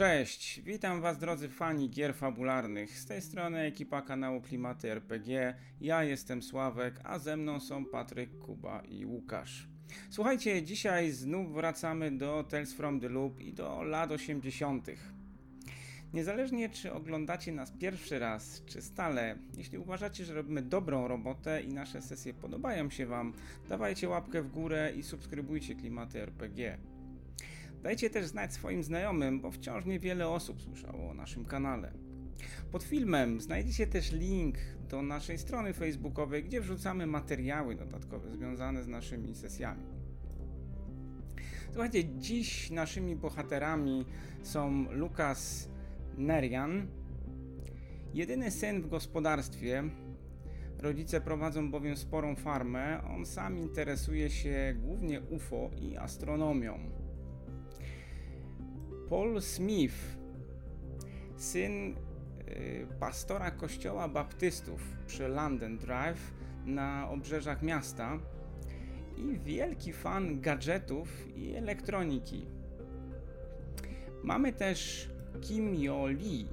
Cześć, witam Was drodzy fani gier fabularnych. Z tej strony ekipa kanału Klimaty RPG. Ja jestem Sławek, a ze mną są Patryk, Kuba i Łukasz. Słuchajcie, dzisiaj znów wracamy do Tales from the Loop i do lat 80. Niezależnie czy oglądacie nas pierwszy raz, czy stale, jeśli uważacie, że robimy dobrą robotę i nasze sesje podobają się Wam, dawajcie łapkę w górę i subskrybujcie Klimaty RPG. Dajcie też znać swoim znajomym, bo wciąż niewiele osób słyszało o naszym kanale. Pod filmem znajdziecie też link do naszej strony facebookowej, gdzie wrzucamy materiały dodatkowe związane z naszymi sesjami. Słuchajcie, dziś naszymi bohaterami są Lukas Nerian, jedyny syn w gospodarstwie. Rodzice prowadzą bowiem sporą farmę. On sam interesuje się głównie UFO i astronomią. Paul Smith, syn y, pastora kościoła baptystów przy London Drive na obrzeżach miasta i wielki fan gadżetów i elektroniki. Mamy też Kim Yo Lee,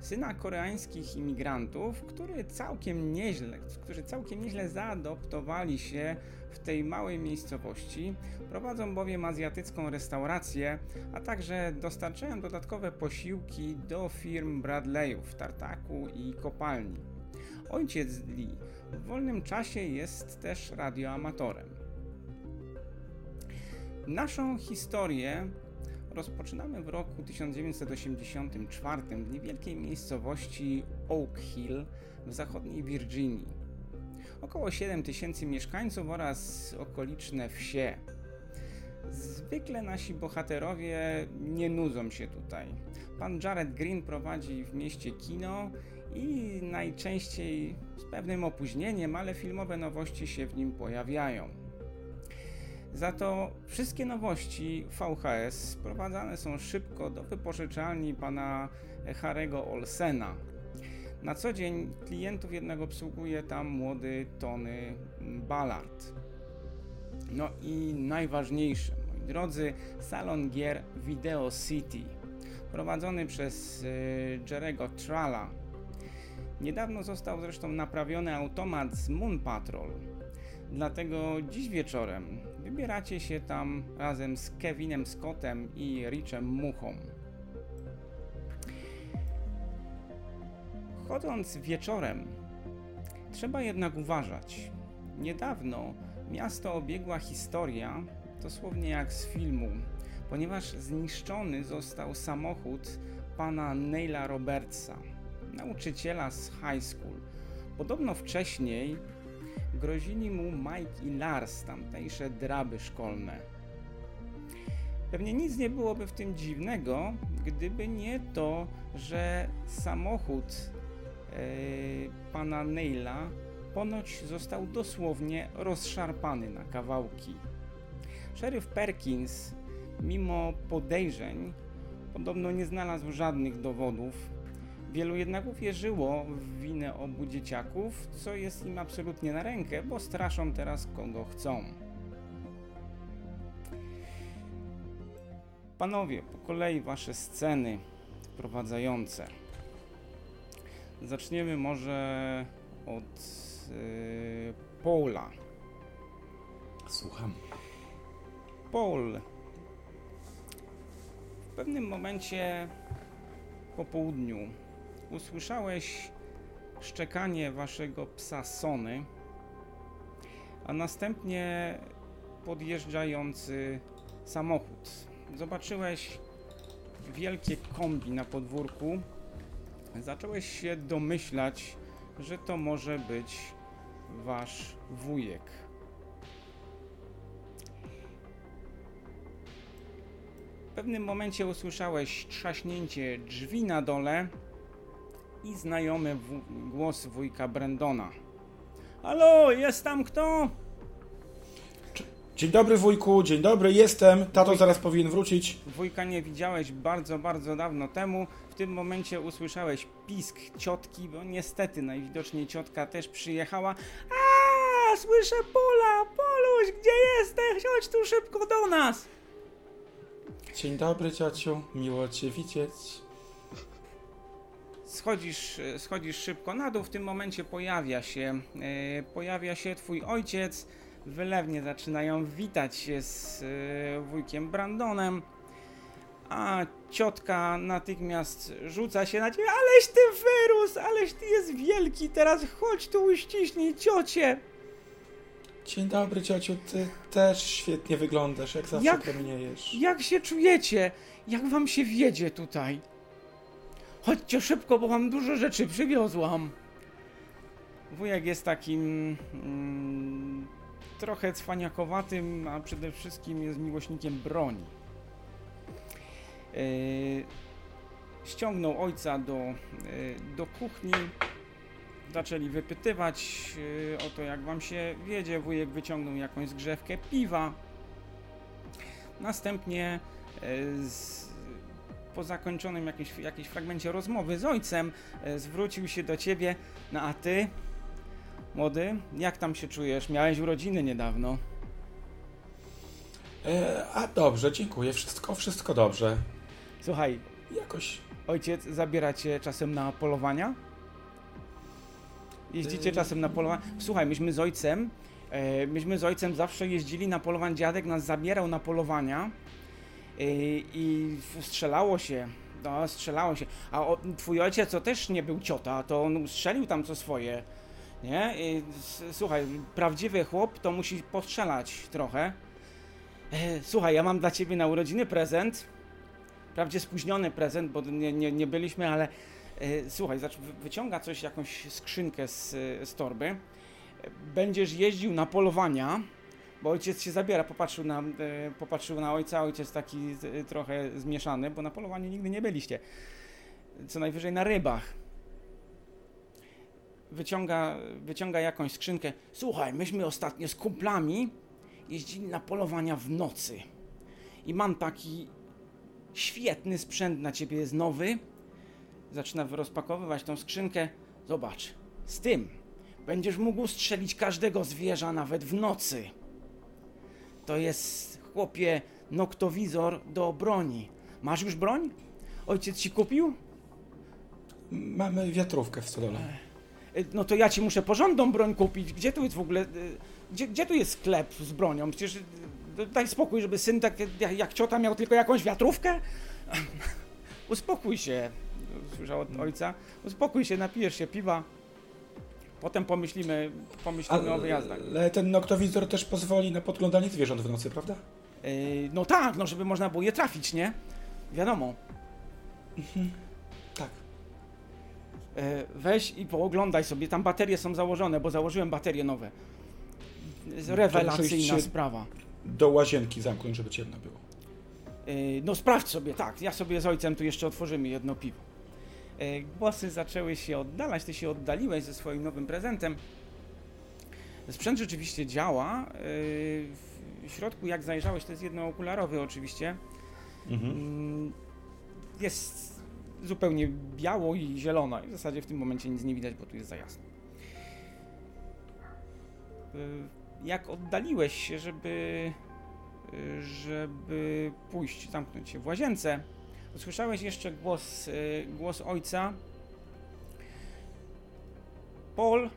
syna koreańskich imigrantów, który całkiem nieźle, którzy całkiem nieźle zaadoptowali się w tej małej miejscowości. Prowadzą bowiem azjatycką restaurację, a także dostarczają dodatkowe posiłki do firm Bradleyów, tartaku i kopalni. Ojciec Lee w wolnym czasie jest też radioamatorem. Naszą historię rozpoczynamy w roku 1984 w niewielkiej miejscowości Oak Hill w zachodniej Virginii. Około 7 tysięcy mieszkańców oraz okoliczne wsie. Zwykle nasi bohaterowie nie nudzą się tutaj. Pan Jared Green prowadzi w mieście kino i najczęściej z pewnym opóźnieniem, ale filmowe nowości się w nim pojawiają. Za to wszystkie nowości VHS sprowadzane są szybko do wypożyczalni pana Harego Olsena. Na co dzień klientów jednak obsługuje tam młody Tony Ballard. No i najważniejsze, moi drodzy, salon gier Video City, prowadzony przez y, Jerego Trala. Niedawno został zresztą naprawiony automat z Moon Patrol. Dlatego dziś wieczorem wybieracie się tam razem z Kevinem Scottem i Richem Muchą. Chodząc wieczorem, trzeba jednak uważać. Niedawno miasto obiegła historia, dosłownie jak z filmu, ponieważ zniszczony został samochód pana Neila Robertsa, nauczyciela z high school. Podobno wcześniej grozili mu Mike i Lars, tamtejsze draby szkolne. Pewnie nic nie byłoby w tym dziwnego, gdyby nie to, że samochód pana Neila ponoć został dosłownie rozszarpany na kawałki. Szeryf Perkins, mimo podejrzeń, podobno nie znalazł żadnych dowodów Wielu jednak uwierzyło w winę obu dzieciaków, co jest im absolutnie na rękę, bo straszą teraz kogo chcą. Panowie, po kolei wasze sceny wprowadzające. Zaczniemy może od yy, Paula. Słucham. Paul. W pewnym momencie po południu usłyszałeś szczekanie waszego psa Sony, a następnie podjeżdżający samochód. Zobaczyłeś wielkie kombi na podwórku. Zacząłeś się domyślać, że to może być wasz wujek. W pewnym momencie usłyszałeś trzaśnięcie drzwi na dole i znajomy głos wujka Brendona. Halo, jest tam kto? Dzień dobry wujku, dzień dobry, jestem. Tato zaraz powinien wrócić. Wujka nie widziałeś bardzo, bardzo dawno temu. W tym momencie usłyszałeś pisk ciotki, bo niestety najwidoczniej ciotka też przyjechała. A, słyszę Pola, Poluś, gdzie jesteś? Chodź tu szybko do nas. Dzień dobry, ciociu. Miło cię widzieć. Schodzisz, schodzisz szybko na dół, w tym momencie pojawia się, e, pojawia się twój ojciec. Wylewnie zaczynają witać się z e, wujkiem Brandonem, a ciotka natychmiast rzuca się na ciebie. Aleś ty wyrósł, aleś ty jest wielki, teraz chodź tu uściśnij ciocie. Dzień dobry, ciociu. Ty też świetnie wyglądasz, jak zawsze Jak- promieniejesz. Jak się czujecie? Jak wam się wiedzie tutaj? Chodźcie szybko, bo wam dużo rzeczy przywiozłam. Wujek jest takim mm, trochę cwaniakowatym, a przede wszystkim jest miłośnikiem broni. Yy, ściągnął ojca do, yy, do kuchni. Zaczęli wypytywać yy, o to, jak wam się wiedzie. Wujek wyciągnął jakąś zgrzewkę piwa. Następnie e, z, po zakończonym jakimś, jakimś fragmencie rozmowy z ojcem e, zwrócił się do ciebie. No a ty, młody, jak tam się czujesz? Miałeś urodziny niedawno. E, a dobrze, dziękuję. Wszystko, wszystko dobrze. Słuchaj, Jakoś. ojciec zabiera cię czasem na polowania? Jeździcie Yy. czasem na polowania? Słuchaj, myśmy z ojcem, e, myśmy z ojcem zawsze jeździli na polowania. Dziadek nas zabierał na polowania e, i strzelało się. No, strzelało się. A o, twój ojciec to też nie był ciota, to on strzelił tam co swoje. Nie? I, słuchaj, prawdziwy chłop to musi postrzelać trochę. E, słuchaj, ja mam dla ciebie na urodziny prezent. Wprawdzie spóźniony prezent, bo nie, nie, nie byliśmy, ale e, słuchaj, wyciąga coś, jakąś skrzynkę z, z torby. Będziesz jeździł na polowania, bo ojciec się zabiera. Popatrzył na, e, popatrzył na ojca, ojciec taki trochę zmieszany, bo na polowaniu nigdy nie byliście. Co najwyżej na rybach. Wyciąga, wyciąga jakąś skrzynkę. Słuchaj, myśmy ostatnio z kumplami jeździli na polowania w nocy. I mam taki świetny sprzęt na ciebie jest nowy. Zaczyna rozpakowywać tą skrzynkę. Zobacz, z tym będziesz mógł strzelić każdego zwierza nawet w nocy. To jest, chłopie, noktowizor do broni. Masz już broń? Ojciec ci kupił? Mamy wiatrówkę w stodole. Y, No to ja ci muszę porządną broń kupić. Gdzie tu jest w ogóle. y, Gdzie, gdzie tu jest sklep z bronią? Przecież y, daj spokój, żeby syn tak jak, jak ciota miał tylko jakąś wiatrówkę? Uspokój się, słyszał od ojca. Uspokój się, napijesz się piwa. Potem pomyślimy, pomyślimy o wyjazdach. Ale ten noktowizor też pozwoli na podglądanie zwierząt w nocy, prawda? Y, No tak, no żeby można było je trafić, nie? Wiadomo. Tak. E, Weź i pooglądaj sobie, tam baterie są założone, bo założyłem baterie nowe. Rewelacyjna sprawa. Do łazienki zamknąć, żeby ciemno było. E, No sprawdź sobie, tak, ja sobie z ojcem tu jeszcze otworzymy jedno piwo. E, Głosy zaczęły się oddalać, ty się oddaliłeś ze swoim nowym prezentem. Sprzęt rzeczywiście działa. W środku, jak zajrzałeś, to jest jednookularowy oczywiście. Mhm. Mm, jest zupełnie biało i zielono. I w zasadzie w tym momencie nic nie widać, bo tu jest za jasno. Y, Jak oddaliłeś się, żeby, y, żeby pójść, zamknąć się w łazience, usłyszałeś jeszcze głos, y, głos ojca. Paul,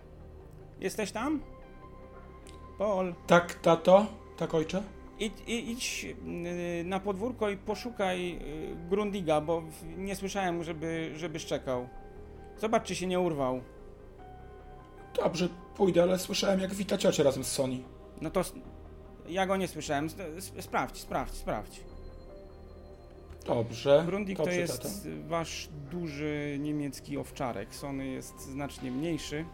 jesteś tam? Paul. Tak, tato? Tak, ojcze? Idź, idź y, na podwórko i poszukaj y, Grundiga, bo nie słyszałem, żeby, żeby szczekał. Zobacz, czy się nie urwał. Dobrze, pójdę, ale słyszałem, jak wita ciocia razem z Sony. No to ja go nie słyszałem. Sprawdź, sprawdź, sprawdź. Dobrze. Grundig to jest tato. wasz duży niemiecki owczarek. Sony jest znacznie mniejszy,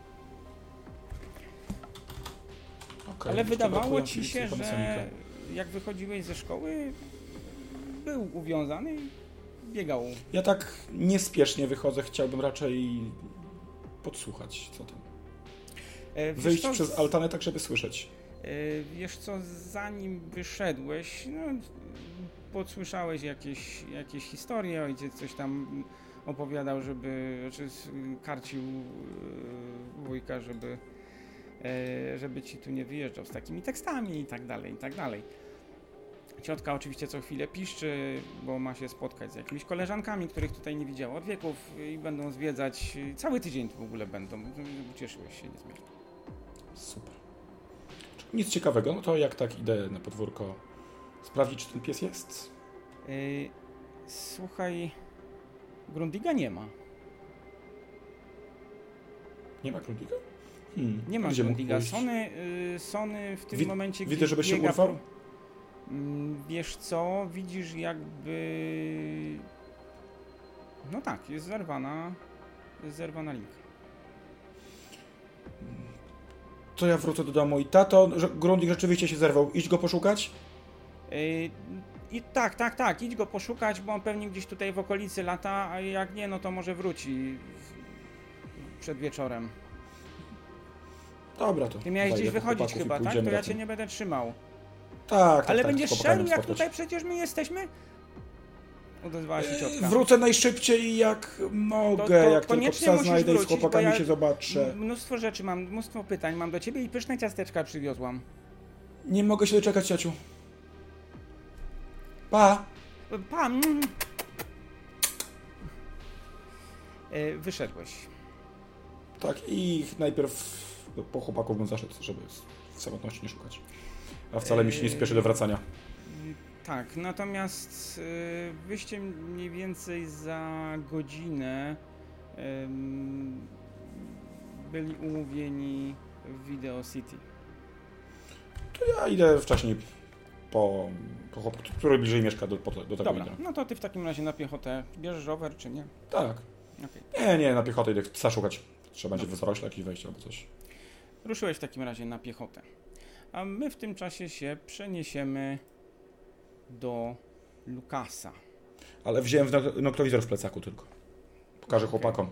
Okej, ale wydawało ci się, że. Jak wychodziłeś ze szkoły, był uwiązany i biegał. Ja tak niespiesznie wychodzę, chciałbym raczej podsłuchać, co tam. E, Wyjść co, przez altanę tak, żeby słyszeć. E, Wiesz co, zanim wyszedłeś, no, podsłyszałeś jakieś, jakieś historie, ojciec coś tam opowiadał, żeby, czy s- karcił e, wujka, żeby, żeby ci tu nie wyjeżdżał z takimi tekstami i tak dalej, i tak dalej. Ciotka oczywiście co chwilę piszczy, bo ma się spotkać z jakimiś koleżankami, których tutaj nie widziała od wieków i będą zwiedzać. Cały tydzień tu w ogóle będą. Cieszyłeś się niezmiernie. Super. Nic ciekawego, no to jak tak idę na podwórko sprawdzić, czy ten pies jest? Yy, słuchaj, Grundiga nie ma. Nie ma Grundiga? Hmm. Nie ma pójść? Sony, yy, Sony w tym Wi- momencie. widzę, żeby się urwał? po- Mm, Wiesz co, widzisz jakby... No tak, jest zerwana, jest zerwana linka. To ja wrócę do domu i tato, Grundig rzeczywiście się zerwał. Iść go poszukać? Yy, I tak, tak, tak, idź go poszukać, bo on pewnie gdzieś tutaj w okolicy lata, a jak nie, no to może wróci przed wieczorem. Dobra, to Ty miałeś gdzieś wychodzić chyba, tak? To ja razem. cię nie będę trzymał. Tak, tak, Ale tak, będziesz szedł, jak tutaj przecież my jesteśmy? Odezwała się Eee, ciotka. Wrócę najszybciej jak mogę, To- to jak tylko psa znajdę i z wrócić, chłopakami ja- się zobaczę. Mnóstwo rzeczy mam, mnóstwo pytań mam do ciebie i pyszne ciasteczka przywiozłam. Nie mogę się doczekać, ciociu. Pa! Pa! mm. E, Wyszedłeś. Tak, i najpierw po chłopaków bym zaszedł, żeby w samotności nie szukać. A wcale mi się nie spieszy do wracania. Tak, natomiast e, wyście mniej więcej za godzinę byli umówieni w Video City. To ja idę wcześniej po, po chłopaku, który bliżej mieszka do, po, do tego Dobra, idę. no to ty w takim razie na piechotę bierzesz rower, czy nie? Tak. Okej. Nie, nie, na piechotę idę psa szukać. Trzeba będzie w zarośle jakieś wejść albo coś. Ruszyłeś w takim razie na piechotę. A my w tym czasie się przeniesiemy do Lukasa. Ale wziąłem noktowizor w plecaku tylko. Pokażę Okej. chłopakom.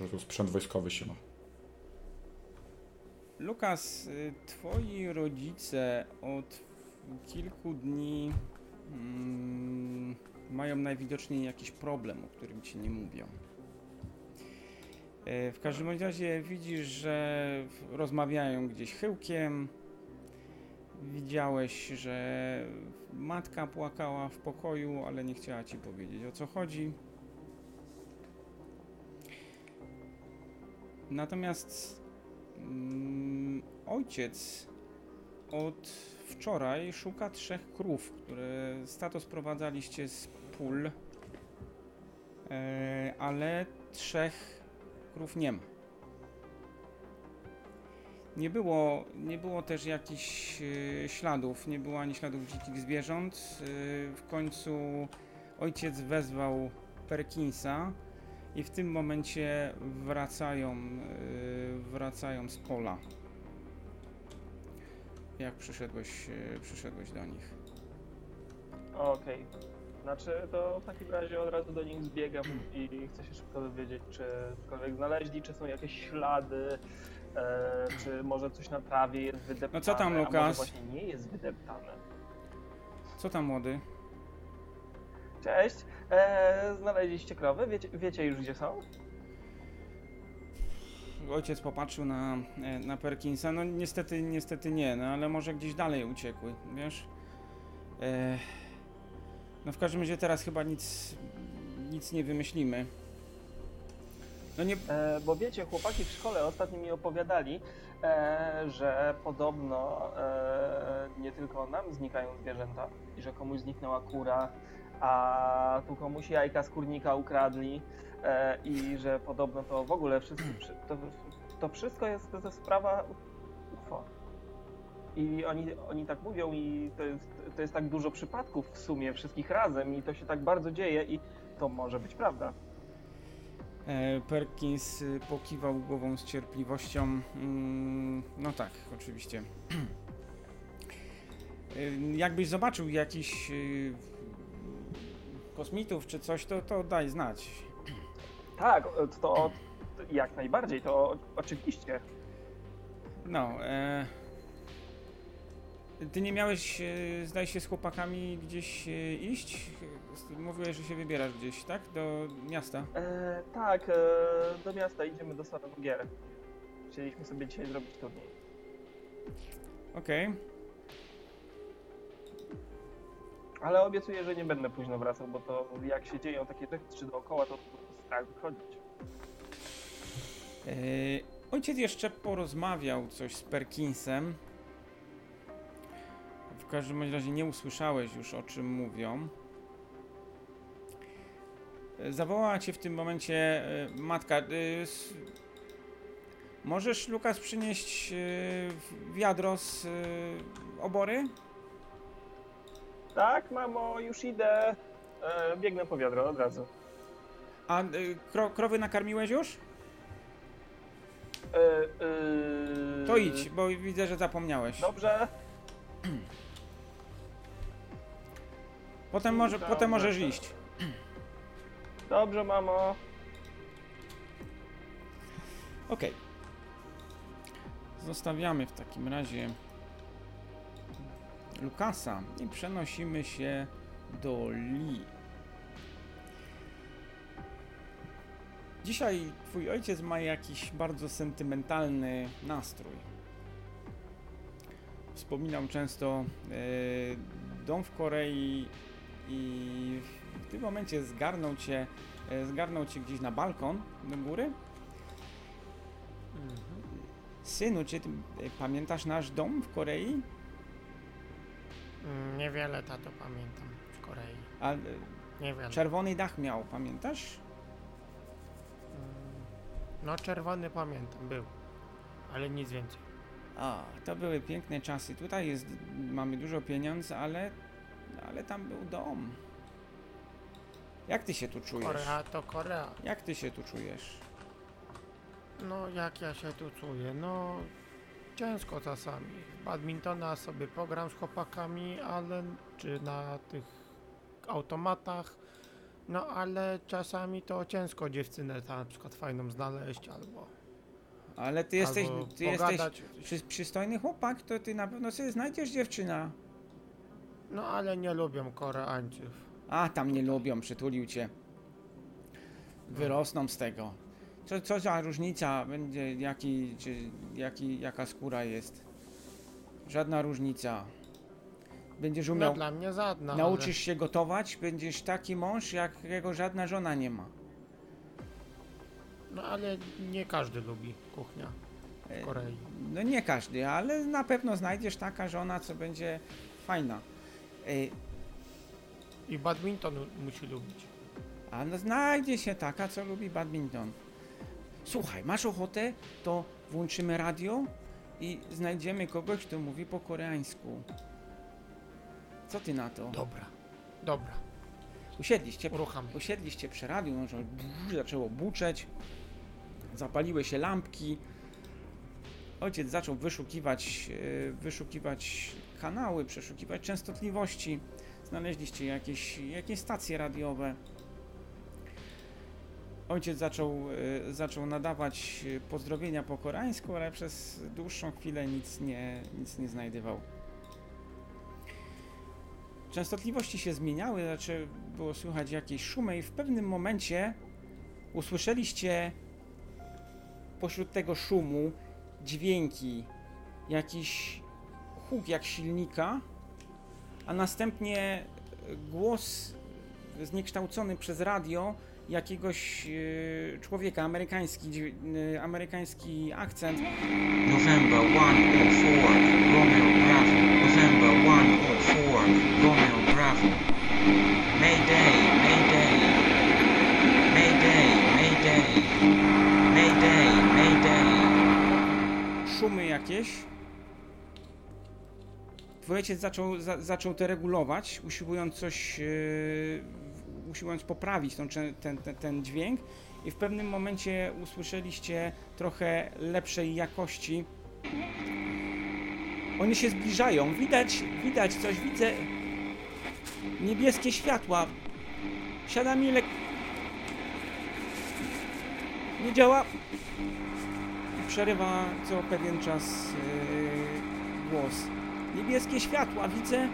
Że tu sprzęt wojskowy się ma. Lukas, y, twoi rodzice od kilku dni mm, mają najwidoczniej jakiś problem, o którym ci nie mówią. E, W każdym razie widzisz, że rozmawiają gdzieś chyłkiem. Widziałeś, że matka płakała w pokoju, ale nie chciała ci powiedzieć o co chodzi. Natomiast Mm, ojciec od wczoraj szuka trzech krów, które z tato sprowadzaliście z pól, e, ale trzech krów nie ma. Nie było, nie było też jakichś e, śladów, nie było ani śladów dzikich zwierząt. E, w końcu ojciec wezwał Perkinsa, i w tym momencie wracają, yy, wracają z pola. Jak przyszedłeś, przyszedłeś do nich? Okej. Znaczy, to w takim razie od razu do nich zbiegam i chcę się szybko dowiedzieć, czy cokolwiek znaleźli, czy są jakieś ślady, e, czy może coś na trawie jest wydeptane. No co tam, A może Lukas? właśnie nie jest wydeptane. Co tam młody? Cześć, e, znaleźliście krowy? Wiecie, wiecie już gdzie są? Ojciec popatrzył na, e, na Perkinsa. No niestety, niestety nie, no ale może gdzieś dalej uciekły, wiesz? E, no w każdym razie teraz chyba nic, nic nie wymyślimy. No nie, E, bo wiecie, chłopaki w szkole ostatnio mi opowiadali, e, że podobno e, nie tylko nam znikają zwierzęta i że komuś zniknęła kura, a tu komuś jajka z kurnika ukradli e, i że podobno to w ogóle wszystko, to, to wszystko jest sprawa. I oni, oni tak mówią i to jest, to jest tak dużo przypadków w sumie wszystkich razem i to się tak bardzo dzieje i to może być prawda. E, Perkins y, pokiwał głową z cierpliwością. Mm, No tak, oczywiście. Y, Jakbyś zobaczył jakiś y, kosmitów czy coś, to, to daj znać. Tak, to jak najbardziej, to oczywiście. No, e, ty nie miałeś, e, zdaje się, z chłopakami gdzieś e, iść? Mówiłeś, że się wybierasz gdzieś, tak? Do miasta. E, tak, e, do miasta idziemy do salonu gier. Chcieliśmy sobie dzisiaj zrobić turniej. Okej. Ale obiecuję, że nie będę późno wracał, bo to jak się dzieją takie rzeczy dookoła, to strach wychodzić. Yy, ojciec jeszcze porozmawiał coś z Perkinsem. W każdym razie nie usłyszałeś już o czym mówią. Yy, Zawołała cię w tym momencie yy, matka. S- możesz, Lukas, przynieść wiadro z obory? Tak, mamo, już idę. E, biegnę po wiadro od razu. A kro, krowy nakarmiłeś już? E, e, To idź, bo widzę, że zapomniałeś. Dobrze. Potem, może, potem możesz iść. Dobrze, mamo. Okej. Zostawiamy w takim razie Lukasa i przenosimy się do Lee. Dzisiaj twój ojciec ma jakiś bardzo sentymentalny nastrój. Wspominał często e, dom w Korei i w tym momencie zgarnął cię, e, zgarnął cię gdzieś na balkon do góry Synu, czy ty y, pamiętasz nasz dom w Korei? Mm, Niewiele tato pamiętam w Korei. A y, Niewiele. czerwony dach miał, pamiętasz? Mm, No czerwony pamiętam, był. Ale nic więcej. A, to były piękne czasy. Tutaj jest, mamy dużo pieniędzy, ale, ale tam był dom. Jak ty się tu czujesz? Korea to Korea. Jak ty się tu czujesz? No jak ja się tu czuję? No ciężko czasami. W badmintona sobie pogram z chłopakami, ale czy na tych automatach. No ale czasami to ciężko dziewczynę tam na przykład fajną znaleźć albo, Ale ty jesteś, albo ty jesteś pogadać. przy, przystojny chłopak, to ty na pewno sobie znajdziesz dziewczyna. No ale nie lubią Koreańców. A, tam nie lubią, przytulił cię. Wyrosną z tego. Co, co za różnica będzie, jaki, czy, jaki, jaka skóra jest? Żadna różnica. Będziesz No umiał, dla mnie żadna. nauczysz się gotować, będziesz taki mąż, jakiego żadna żona nie ma. Ale, no ale nie każdy lubi kuchnia E, w Korei. No nie każdy, ale na pewno znajdziesz taka żona, co będzie fajna. I badminton musi lubić. A no znajdzie się taka, co lubi badminton. Słuchaj, masz ochotę, to włączymy radio i znajdziemy kogoś, kto mówi po koreańsku. Co ty na to? Dobra. Dobra. Usiedliście, usiedliście przy radiu, no, zaczęło buczeć, zapaliły się lampki. Ojciec zaczął wyszukiwać, e, wyszukiwać kanały, przeszukiwać częstotliwości. Znaleźliście jakieś, jakieś stacje radiowe. Ojciec zaczął, e, zaczął nadawać e, pozdrowienia po koreańsku, ale przez dłuższą chwilę nic nie, nic nie znajdywał. Częstotliwości się zmieniały, znaczy było słychać jakieś szumy i w pewnym momencie usłyszeliście pośród tego szumu dźwięki, jakiś huk jak silnika, a następnie głos zniekształcony przez radio jakiegoś e, człowieka, amerykański, e, amerykański akcent. November 104, Romeo Bravo. November 104, Romeo Bravo. Mayday, Mayday. Mayday, Mayday. Mayday, Mayday. szumy jakieś. Twój ojciec zaczął, za, zaczął to regulować, usiłując coś, yy, usiłując poprawić tą, ten, ten, ten dźwięk i w pewnym momencie usłyszeliście trochę lepszej jakości. One się zbliżają, widać, widać coś, widzę niebieskie światła. Siada mi lek... Nie działa. Przerywa co pewien czas yy, głos. Niebieskie światła, widzę.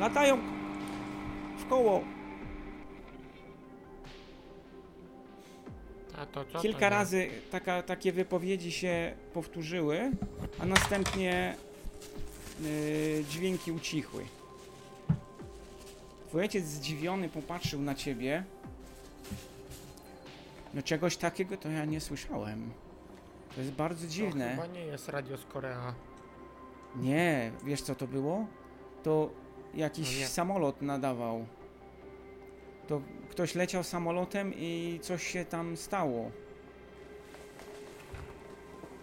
Latają w koło. Tato, co Kilka to razy taka, takie wypowiedzi się powtórzyły, a następnie yy, dźwięki ucichły. Twój ojciec zdziwiony popatrzył na ciebie. No czegoś takiego to ja nie słyszałem. To jest bardzo To dziwne. chyba nie jest radio z Korea. Nie, wiesz co to było? To jakiś No samolot nadawał. To ktoś leciał samolotem i coś się tam stało.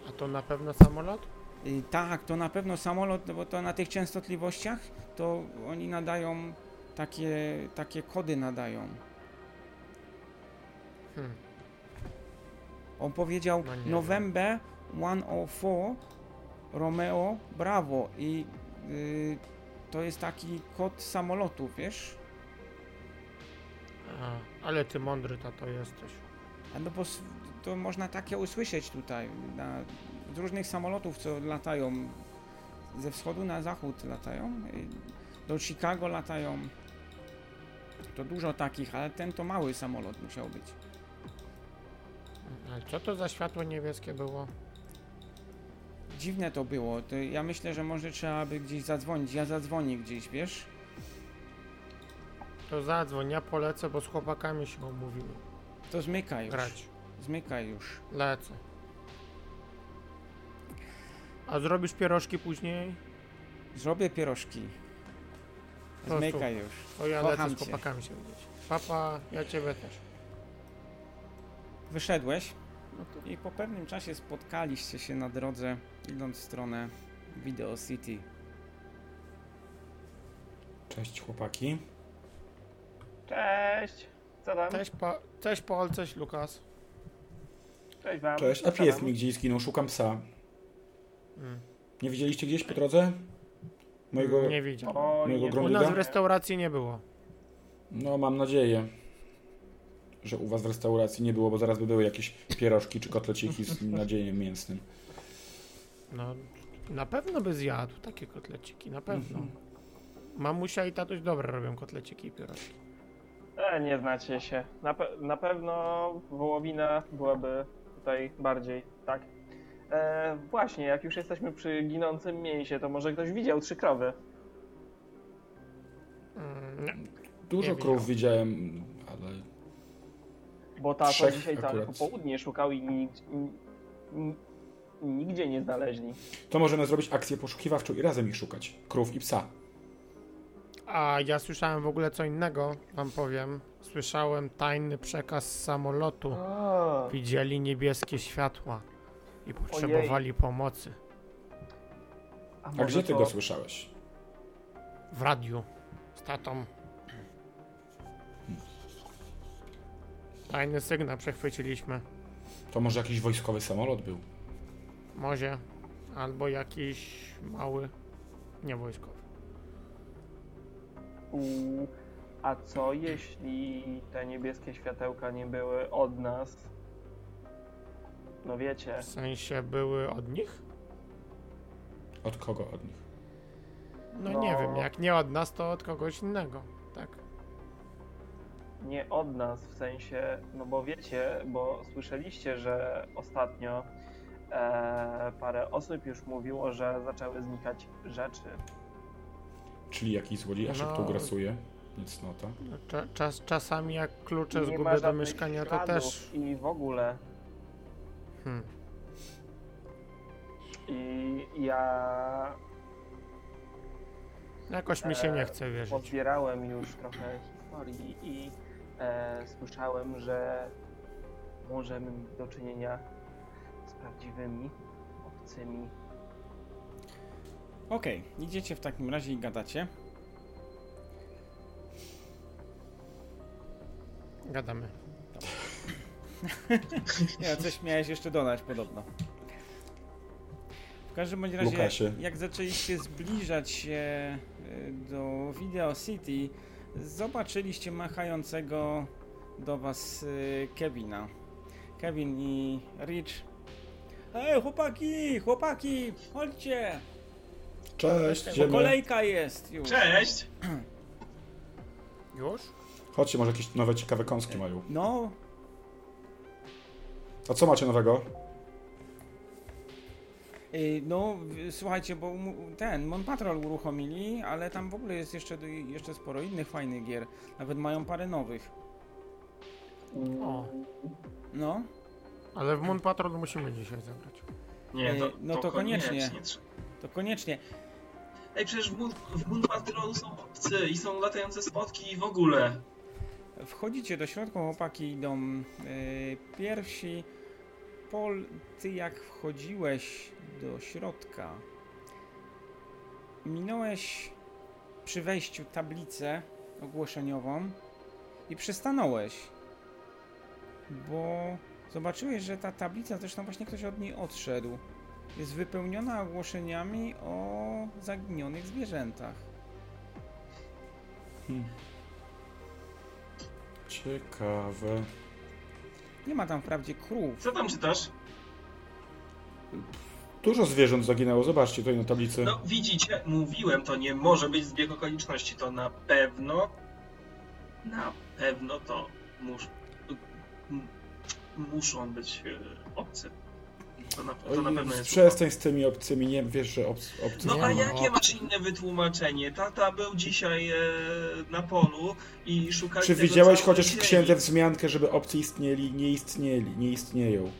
A to na pewno samolot? I tak, to na pewno samolot, bo to na tych częstotliwościach to oni nadają takie, takie kody nadają. Hmm. On powiedział No November 104 Romeo Bravo i y, to jest taki kod samolotu, wiesz? A, ale ty mądry tato jesteś. A no bo to można takie usłyszeć tutaj na, z różnych samolotów, co latają ze wschodu na zachód latają. y, Do Chicago latają. To dużo takich, ale ten to mały samolot musiał być. Ale co to za światło niebieskie było? Dziwne to było. To ja myślę, że może trzeba by gdzieś zadzwonić. Ja zadzwonię gdzieś, wiesz? To zadzwoń, ja polecę, bo z chłopakami się umówimy. To zmykaj już. Grać. Zmykaj już. Lecę. A zrobisz pierożki później? Zrobię pierożki. To Zmykaj już. To ja Kocham lecę z cię. chłopakami się widzieć. Papa, ja ciebie też. Wyszedłeś i po pewnym czasie spotkaliście się na drodze, idąc w stronę Video City. Cześć chłopaki. Cześć! Co tam? Cześć, pa, cześć Paul, cześć Lukas. Cześć wam. Cześć. A pies mi gdzieś zginął, szukam psa. Mm. Nie widzieliście gdzieś po drodze? Mojego, Nie widział. O, mojego nie, U nas w restauracji nie było. No mam nadzieję, że u was w restauracji nie było, bo zaraz by były jakieś pierożki czy kotleciki z nadziejem mięsnym. No, na pewno by zjadł takie kotleciki, na pewno. Mhm. Mamusia i tatuś dobre robią kotleciki i pierożki. E, nie znacie się. Na, pe- na pewno wołowina byłaby tutaj bardziej, tak? E, właśnie, jak już jesteśmy przy ginącym mięsie, to może ktoś widział trzy krowy. Mm, nie. Dużo Nie krów widziałem, Bo tato Trzech dzisiaj całe akurat. popołudnie szukał i nig- n- n- nigdzie nie znaleźli. to możemy zrobić akcję poszukiwawczą i razem ich szukać. Krów i psa. A ja słyszałem w ogóle co innego, wam powiem. Słyszałem tajny przekaz z samolotu. O, Widzieli niebieskie światła i potrzebowali pomocy. a, A gdzie ty to- go słyszałeś? W radiu z tatą. Tajny sygnał przechwyciliśmy. To może jakiś wojskowy samolot był. Może. Albo jakiś mały, nie wojskowy. U, a co jeśli te niebieskie światełka nie były od nas? No wiecie, W sensie były od nich? Od kogo od nich? No, No. nie wiem, jak nie od nas, to od kogoś innego. Tak. nie od nas w sensie, no bo wiecie, bo słyszeliście, że ostatnio e, parę osób już mówiło, że zaczęły znikać rzeczy. Czyli jakiś złodziej, a No. szybko grasuje. Nic no to. Cza, czas, czasami jak klucze nie zgubię do mieszkania, to też. I w ogóle. Hmm. I ja Jakoś mi się nie E, chce wierzyć. Pozbierałem już trochę historii i e, słyszałem, że możemy mieć do czynienia z prawdziwymi obcymi. Okej, idziecie w takim razie i gadacie. Gadamy. Nie, coś miałeś jeszcze dodać podobno. W każdym bądź razie, Lukasie. jak zaczęliście zbliżać się y, do Video City, zobaczyliście machającego do was y, Kevina. Kevin i Rich. Ej, chłopaki, chłopaki, chodźcie, Cześć, bo idziemy. kolejka jest już. Cześć! Już? Chodźcie, może jakieś nowe ciekawe kąski mają. No, A co macie nowego? Y, No, słuchajcie, bo ten Mon Patrol uruchomili, ale tam w ogóle jest jeszcze, jeszcze sporo innych fajnych gier. Nawet mają parę nowych. O, No, ale w Moon Patrol musimy dzisiaj zagrać. Nie, to, Ej, no to koniecznie. trzeba. to koniecznie. Ej, przecież w Moon, w Moon Patrol są obcy i są latające spotki i w ogóle. Wchodzicie do środka, chłopaki idą y, pierwsi. Pol, ty jak wchodziłeś do środka, minąłeś przy wejściu tablicę ogłoszeniową i przystanąłeś, bo zobaczyłeś, że ta tablica, zresztą właśnie ktoś od niej odszedł, jest wypełniona ogłoszeniami o zaginionych zwierzętach. Hmm. Ciekawe. Nie ma tam wprawdzie krów, Co tam czytasz? Dużo zwierząt zaginęło, zobaczcie tutaj na tablicy. No widzicie, mówiłem, to nie może być zbieg okoliczności. To na pewno, na pewno to mus, muszą być e, obcy. To na, to na pewno jest. przestań z tymi obcymi, nie wiesz, że obcy. obcy No Nie a ma. jakie masz inne wytłumaczenie? Tata był dzisiaj e, na polu i szukali Czy widziałeś chociaż w księdze wzmiankę, żeby obcy istnieli? Nie istnieli, nie istnieją.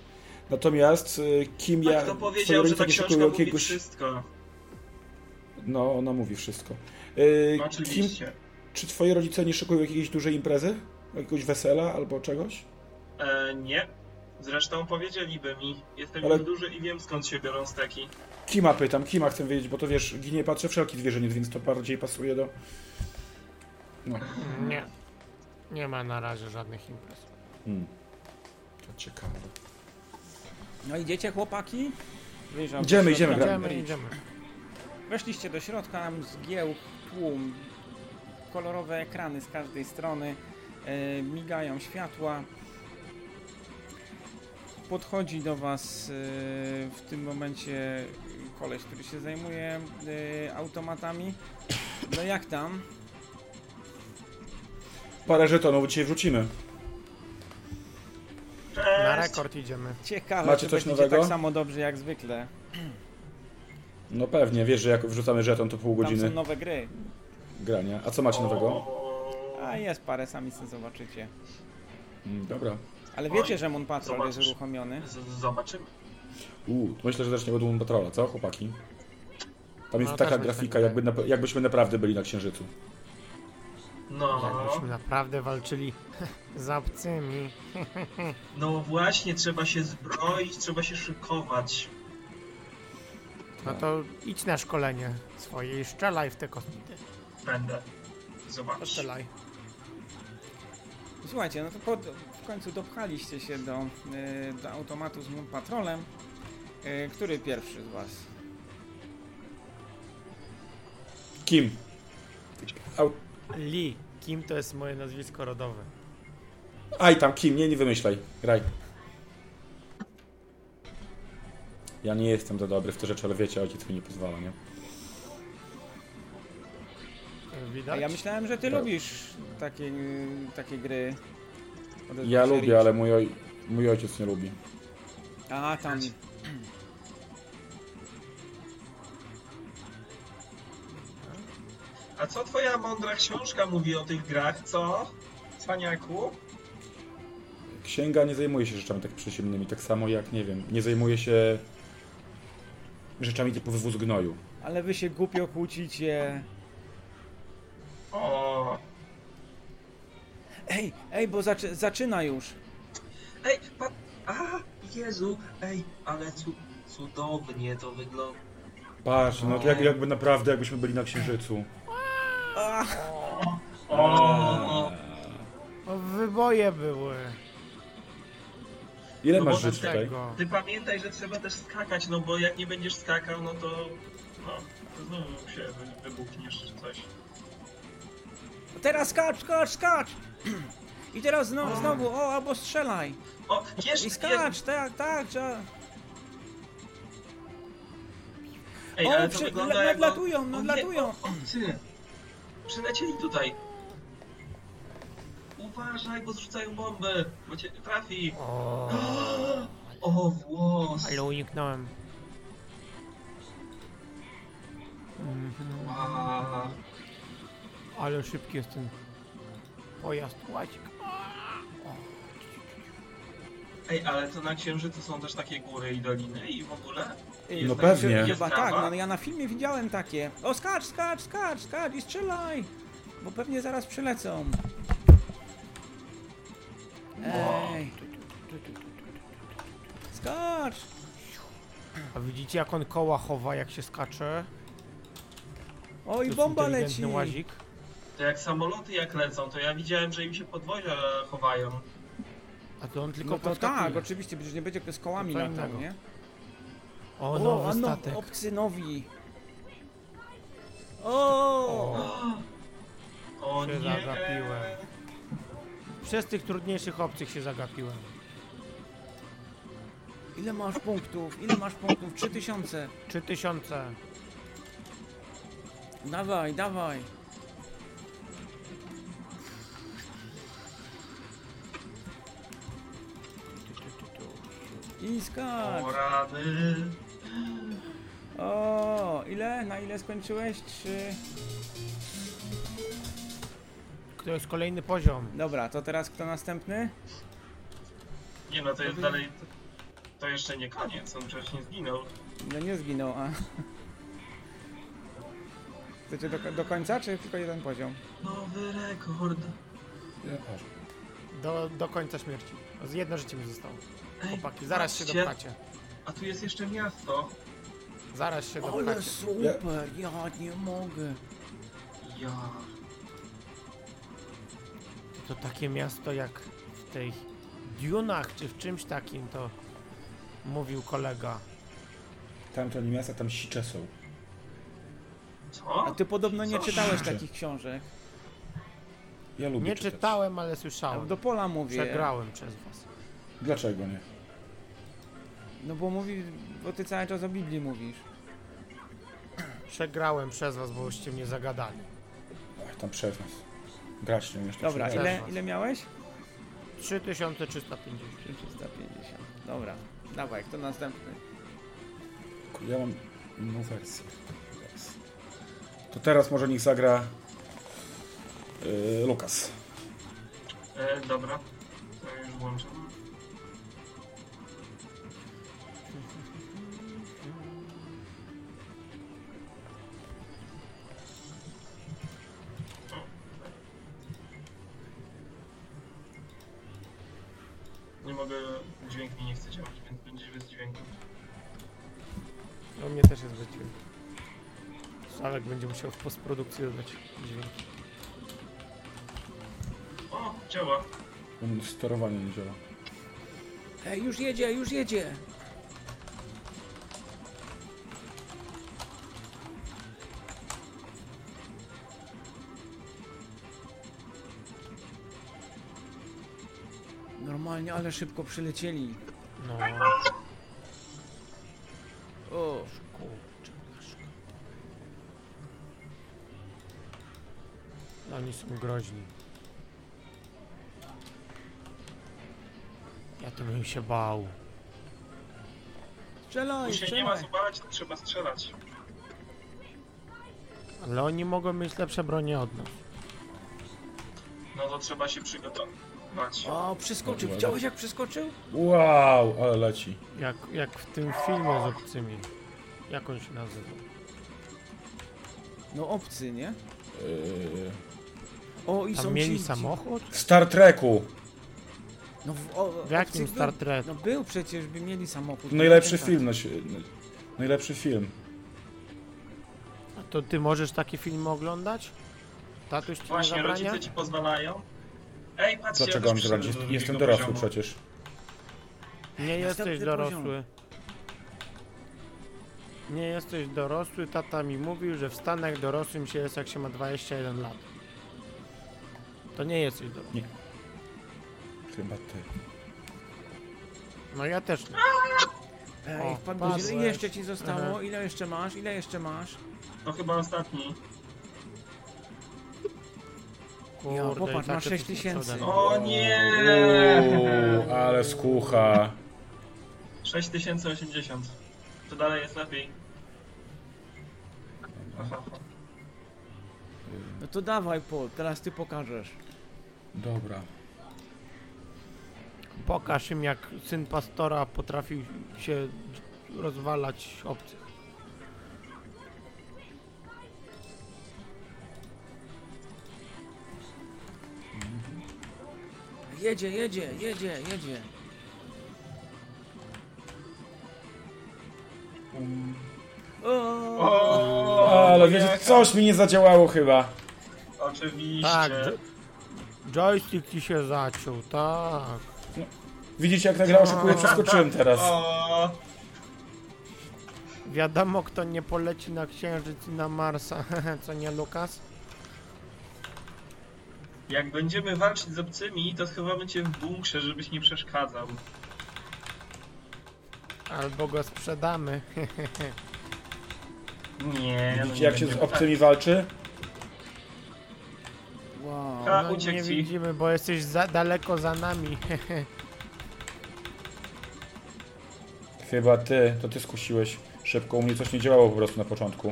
Natomiast y, kim A ja. kto powiedział, że ta książka mówi jakiegoś. wszystko? No, ona mówi wszystko. Kim, Oczywiście. czy twoi rodzice nie szykują jakiejś dużej imprezy? Jakiegoś wesela albo czegoś? E, nie. Zresztą powiedzieliby mi. Jestem Ale- już duży i wiem skąd się biorą steki. Kima pytam, Kima chcę wiedzieć, bo to wiesz, ginie patrzę wszelki zwierzyniec, więc to bardziej pasuje do. No. Nie. Nie ma na razie żadnych imprez. Hmm. To ciekawe. No idziecie chłopaki? Wyjrzał Idziemy, idziemy. Idziemy, idziemy. Weszliście do środka, tam zgiełk, tłum, kolorowe ekrany z każdej strony, e, migają światła. Podchodzi do was e, w tym momencie koleś, który się zajmuje e, automatami. No jak tam? Parę żetonów dzisiaj wrzucimy. Cześć! Na rekord idziemy. Ciekawe, Macie czy coś nowego? tak samo dobrze jak zwykle. No pewnie, wiesz, że jak wrzucamy żeton, to pół Tam godziny są nowe gry. grania. A co macie nowego? A jest parę, sami sobie zobaczycie. Mm, dobra. Ale Oj, wiecie, że Moon Patrol jest zobaczysz. uruchomiony? z- Zobaczymy. Uuu, myślę, że zacznie od Moon Patrola, co chłopaki? Tam jest No, taka też grafika, jakby na, jakbyśmy naprawdę byli na Księżycu. No, Jakbyśmy naprawdę walczyli z obcymi. no właśnie, trzeba się zbroić, trzeba się szykować. No to idź na szkolenie swoje i strzelaj w te kosmity. Będę. Zobacz. Strzelaj. Słuchajcie, no to pod, w końcu dopchaliście się do, e, do automatu z Moon Patrolem. E, który pierwszy z was? Kim? Au... Lee. Kim to jest moje nazwisko rodowe? Aj tam, Kim, nie, nie wymyślaj. Graj. Ja nie jestem za dobry w te rzeczy, ale wiecie, ojciec mi nie pozwala, nie? A Widać? ja myślałem, że ty Tak. lubisz takie, takie gry. Ja lubię, ale mój, oj... mój ojciec nie lubi. A, tam. A co twoja mądra książka mówi o tych grach, co? Cwaniaku? Księga nie zajmuje się rzeczami tak przyziemnymi, tak samo jak, nie wiem, nie zajmuje się rzeczami typu wywóz gnoju. Ale wy się głupio kłócicie. O. Ej, ej, bo zaczy, zaczyna już. Ej, pa... A, Jezu, ej, ale cu... cudownie to wygląda. Patrz, no jak, jakby naprawdę, jakbyśmy byli na Księżycu. O, O, wyboje były. Ile No masz bo żyć tutaj? Tego. Ty pamiętaj, że trzeba też skakać, no bo jak nie będziesz skakał, no to... No, to znowu się wy- wybuchniesz czy coś. teraz skacz, skacz, skacz! I teraz znowu, znowu, o, albo strzelaj. O, jeszcze... I skacz, tak, tak, trzeba. Ej, O, ale to przy- wygląda jak... nadlatują, o, nie, nadlatują. O, o, ty! Przylecieli tutaj! Uważaj, bo zrzucają bomby, bo cię trafi! O, O, włos! ale uniknąłem. Mhm. Wow. Ale szybki jest ten pojazd. Ładzik. Ej, ale to na Księżycu są też takie góry i doliny i w ogóle? Jest No pewnie. jest Chyba trawa? tak, no ja na filmie widziałem takie. O, skacz, skacz, skacz, skacz i strzelaj! Bo pewnie zaraz przylecą. Ej! Skacz! A widzicie jak on koła chowa jak się skacze? O, To i jest bomba inteligentny leci! łazik. To jak samoloty jak lecą, to ja widziałem, że im się podwozia chowają. A to on tylko No to podskakuje. tak, oczywiście, przecież nie będzie z kołami To co latał, innego. nie? O, a nowy no, statek. obcy nowi. O! O Się nie! zagapiłem. Przez tych trudniejszych obcych się zagapiłem. Ile masz punktów? Ile masz punktów? 3000. 3000. Dawaj, dawaj. I skacz. O rany! O, ile? Na ile skończyłeś? Trzy. To jest kolejny poziom. Dobra, to teraz kto następny? Nie no, to jest dalej... To jeszcze nie koniec, on przecież nie zginął. No nie zginął, a... Chcecie do, do końca, czy tylko jeden poziom? Nowy rekord. Do, do końca śmierci. Z jedno życie mi zostało. Chłopaki, zaraz się patrzcie, dopchacie. A tu jest jeszcze miasto. Zaraz się Ale dopchacie. super, ja nie mogę. Ja... To takie miasto jak w tej Dunach czy w czymś takim to mówił kolega. Tam to nie miasta, tam sicze są. Co? A ty podobno nie Co? czytałeś takich książek. Ja lubię Nie czytać. czytałem, ale Ja słyszałem. do pola mówię. Przegrałem przez was. Dlaczego nie? No bo mówi, bo ty cały czas o Biblii mówisz. Przegrałem przez was, bo byście mnie zagadali. Ach, tam przez nas. Grać nie umiesz. to Dobra, przegrać. ile, ile miałeś? 3350. 350. Dobra, dawaj, kto następny? Ja mam inną wersję. To teraz może niech zagra yy, Lukas. E, dobra. To już włączam. Dźwięk mi nie chce działać, więc będzie bez dźwięku. No mnie też jest bez dźwięku. Szalek będzie musiał w postprodukcji dodać dźwięki. O, działa. Sterowanie nie działa. Ej, już jedzie, już jedzie! Normalnie, ale szybko przylecieli. No, O, kurczę. No, Oni są groźni. Ja to bym się bał. strzelaj, Tu się nie ma strzelaj! zobaczyć, to trzeba strzelać. Ale oni mogą mieć lepsze bronie od nas. No to trzeba się przygotować. O, przeskoczył. Widziałeś jak przeskoczył? Wow, ale leci. Jak, jak w tym filmie z obcymi. Jak on się nazywa? No obcy, nie? Yy, O, i Tam są mieli ci, ci- samochód? w Star Treku. No w, o, W jakim Star Trek? No był przecież, by mieli samochód. Najlepszy Tak. film. No, się- najlepszy film. A to ty możesz takie filmy oglądać? Tatuś ci nie Właśnie, zabrania? rodzice ci pozwalają. Ej, patrzcie, Dlaczego ja mam też zradzić? przyszedłem do Jestem drugiego dorosły poziomu. przecież. Nie Następny jesteś dorosły. Nie jesteś dorosły, tata mi mówił, że w Stanach dorosłym się jest jak się ma 21 lat. To nie jesteś dorosły. Chyba ty. No ja też nie. Ej, O, wpadłeś. Ile jeszcze ci zostało? Aha. Ile jeszcze masz? Ile jeszcze masz? To chyba ostatni. Ja, Kurde, popatrz, i takie masz tu 6 są tysięcy. O nie! Uuu, ale skucha. 6080. To dalej jest lepiej. No to dawaj, Paul, teraz ty pokażesz. Dobra. Pokaż im, jak syn pastora potrafił się rozwalać obcych. Jedzie, jedzie, jedzie, jedzie. O, O, Ale wiecie, coś mi nie zadziałało chyba. Oczywiście. Tak, jo- joystick ci się zaciął, tak. Widzicie, jak ta gra oszukuje? Przeskoczyłem teraz. O, Wiadomo, kto nie poleci na Księżyc i na Marsa, co nie, Lukas? Jak będziemy walczyć z obcymi, to schowamy cię w bunkrze, żebyś nie przeszkadzał. Albo go sprzedamy. Nie, no Widzicie, nie jak się z będziemy obcymi walczy? wow. A, No, uciekł nie ci. widzimy, bo jesteś za daleko za nami. Chyba ty, to ty skusiłeś szybko. U mnie coś nie działało po prostu na początku.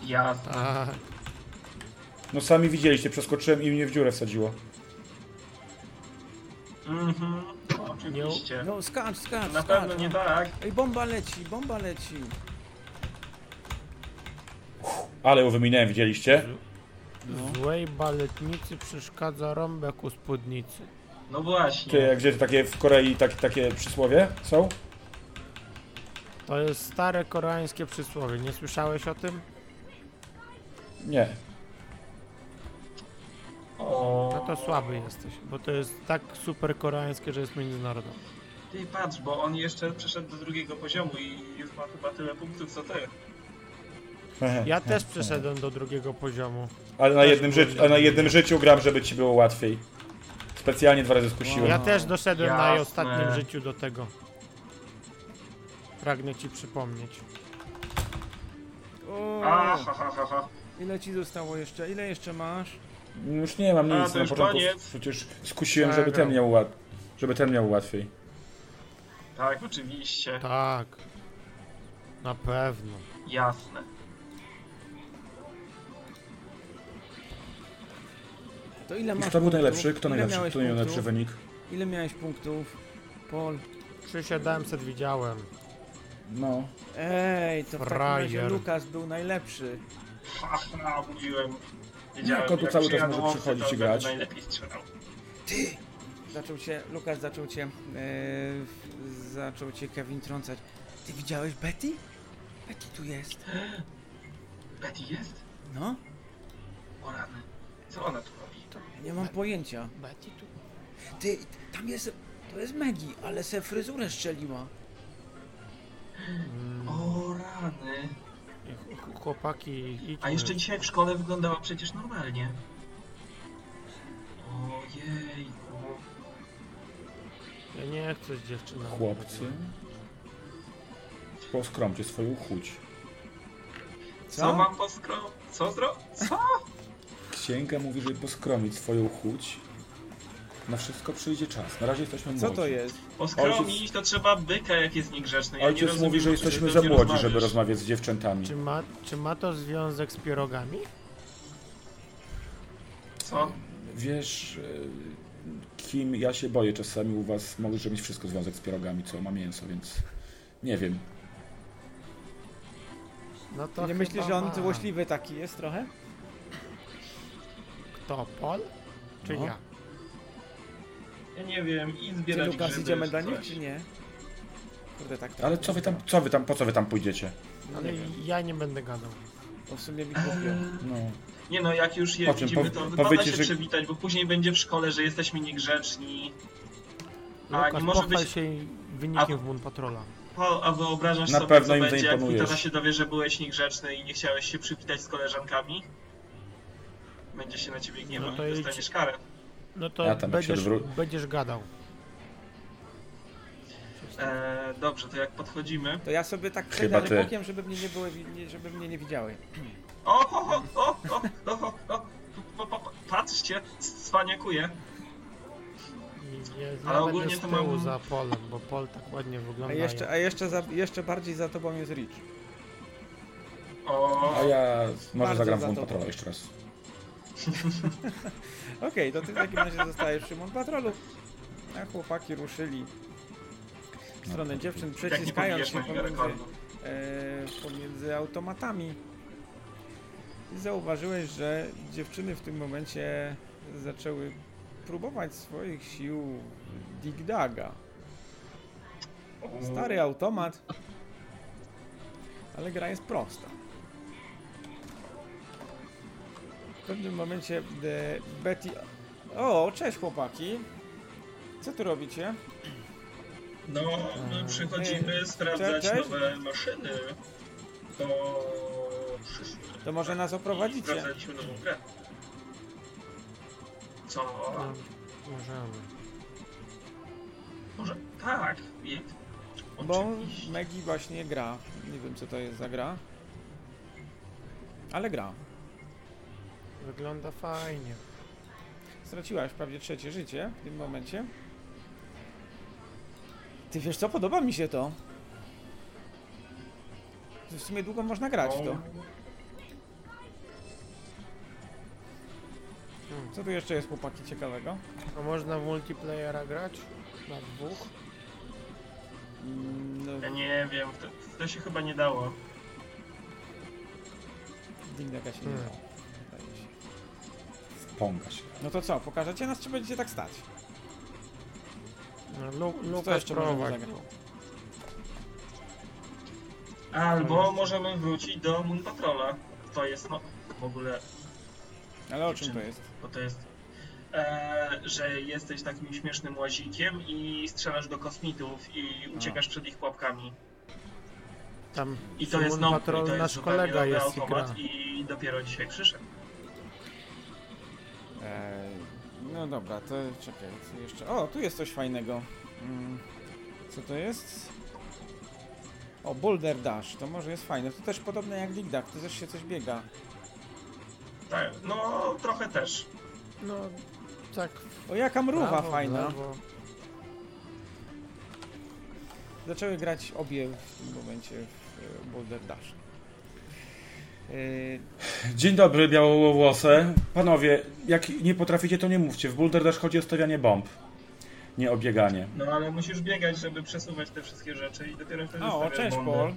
Tak. Jasne. tak. No sami widzieliście, przeskoczyłem i mnie w dziurę wsadziło. Mhm. Oczywiście. No skacz, skacz, Na skacz. pewno nie no. tak. Ej, bomba leci, bomba leci. Ale ją wyminąłem, widzieliście? Złej baletnicy przeszkadza rąbek u spódnicy. No Ty, właśnie. jak gdzie takie w Korei tak, takie przysłowie są? To jest stare koreańskie przysłowie. Nie słyszałeś o tym? Nie. No to słaby jesteś, bo to jest tak super koreańskie, że jest międzynarodowe. Ty patrz, bo on jeszcze przeszedł do drugiego poziomu i już ma chyba tyle punktów co ty. Ja też przeszedłem do drugiego poziomu. Ale na jednym, życiu, a na jednym życiu gram, żeby ci było łatwiej. Specjalnie dwa razy skusiłem. Ja też doszedłem na Jasne. ostatnim życiu do tego. Pragnę ci przypomnieć. O, A, ha, ha, ha, ha. ile ci zostało jeszcze? Ile jeszcze masz? Już nie mam A, nic, to na już początku koniec. przecież skusiłem, żeby ten miał łat... żeby ten miał łatwiej. Tak, oczywiście. Tak. Na pewno. Jasne. To ile masz Kto był punktów? najlepszy? Kto Ile najlepszy? miałeś Kto miał punktów? najlepszy wynik? Ile miałeś punktów? Paul. 3700 widziałem. No. Ej, to w takim razie Frajer. Lukas był najlepszy. Ha, ha, mówiłem. Wiedziałem, No, to tu jak cały czas przyjadą może przychodzić to i będę grać. najlepiej strzelał. Zaczął cię, Lukas zaczął cię, e, zaczął cię Kevin trącać. Ty widziałeś Betty? Betty tu jest. Betty jest? No, O rany. Co ona tu robi? nie mam pojęcia. Betty tu. Ty, tam jest, to jest Maggie, ale se fryzurę szczeliła. Mm, O rany. Ch- ch- chłopaki, idźmy. A jeszcze dzisiaj w szkole wyglądała przecież normalnie. Ojej. Ja nie chcę z dziewczyną. Chłopcy. Poskromcie swoją chuć. Co, Co? mam poskro... Co zro... Co? Księga mówi, żeby poskromić swoją chuć. Na wszystko przyjdzie czas. Na razie jesteśmy młodzi. Co to jest? Poskromić to trzeba byka jak jest niegrzeczny. Ja nie Ojciec rozumiem, mówi, że jesteśmy za nie młodzi, rozmawiasz. żeby rozmawiać z dziewczętami. Czy ma, czy ma to związek z pierogami? Co? Wiesz, e, kim ja się boję czasami u was może mieć wszystko związek z pierogami, co ma mięso, więc nie wiem. No to nie myślisz, że on ma. złośliwy taki jest trochę? Kto, Pol? Czy No. ja? Ja nie wiem, i Czy zbierać Lukas grzyby, idziemy dla nich, coś. czy nie? Kurde, tak. Ale co wy tam, co wy tam, po co wy tam pójdziecie? No Ale nie wiem, ja nie będę gadał. bo w sumie mi głupio. No. Nie no, jak już je czym? widzimy, Po- to wypada powiecie, się że- przywitać, bo później będzie w szkole, że jesteśmy niegrzeczni. A Lukas, nie może pochwal być... się wynikiem w Moon Patrola. Po, a wyobrażasz Na sobie, pewno co im będzie, jak zaimponujesz. Się dowie, że byłeś niegrzeczny i nie chciałeś się przywitać z koleżankami? Będzie się na ciebie gniewał No i to idź. dostaniesz karę. No to ja tam będziesz, będziesz gadał. E, dobrze, to jak podchodzimy. To ja sobie tak przejdę bokiem, żeby mnie nie było, żeby mnie nie widziały. O, o, o, o, o, o, patrzcie, cwaniakuje. Ale ogólnie to mam za polem, bo pol tak ładnie wygląda. A jeszcze, a jeszcze, za, jeszcze bardziej za tobą jest Rich. O, a ja może zagram w za jeszcze raz. Okej, to ty w takim razie zostajesz przy Moon Patrolu. A chłopaki ruszyli w stronę No, dziewczyn, przeciskając się pomiędzy, e, pomiędzy automatami. I zauważyłeś, że dziewczyny w tym momencie zaczęły próbować swoich sił w Dig Daga. Stary automat, ale gra jest prosta. W pewnym momencie e, Betty... O, cześć chłopaki. Co tu robicie? No, my przychodzimy sprawdzać Cześć. nowe maszyny. To przyszły. To może nas oprowadzicie. Sprawdzaliśmy nową grę. Co? No, możemy. Może tak. Bo Oczywiście. Maggie właśnie gra. Nie wiem co to jest za gra. Ale gra. Wygląda fajnie. Straciłaś prawie trzecie życie w tym momencie. Ty wiesz co, podoba mi się to. W sumie długo można grać w to. Hmm. Co tu jeszcze jest chłopaki ciekawego? A można w multiplayera grać? Na dwóch? Mm, No, Ja nie wiem, to, to się chyba nie dało. Dingdaga się nie Hmm. dało. Wydaje się. No to co, pokażecie nas, czy będziecie tak stać? No, Lu jeszcze możemy zagrać? Albo możemy wrócić do Moon Patrola. To jest, no, w ogóle, Ale o czym to jest? bo to jest, e, że jesteś takim śmiesznym łazikiem i strzelasz do kosmitów i uciekasz przed ich pułapkami. Tam I to jest Patrol i to jest nasz zupełnie kolega nowy jest i gra. automat i dopiero dzisiaj przyszedł. No dobra, to czekaj, co jeszcze? O, tu jest coś fajnego. Mm, co to jest? O, Boulder Dash, to może jest fajne. To też podobne jak Dig Dug, to też się coś biega. Tak, no trochę też. No, tak. O, jaka mruwa prawo, fajna. lewo. Zaczęły grać obie w tym momencie w e, Boulder Dash. Eee, Dzień dobry, białowłose. Panowie, jak nie potraficie, to nie mówcie. W Boulder Dash chodzi o stawianie bomb, nie o bieganie. No ale musisz biegać, żeby przesuwać te wszystkie rzeczy i dopiero wtedy o, stawiasz cześć bombę. Paul.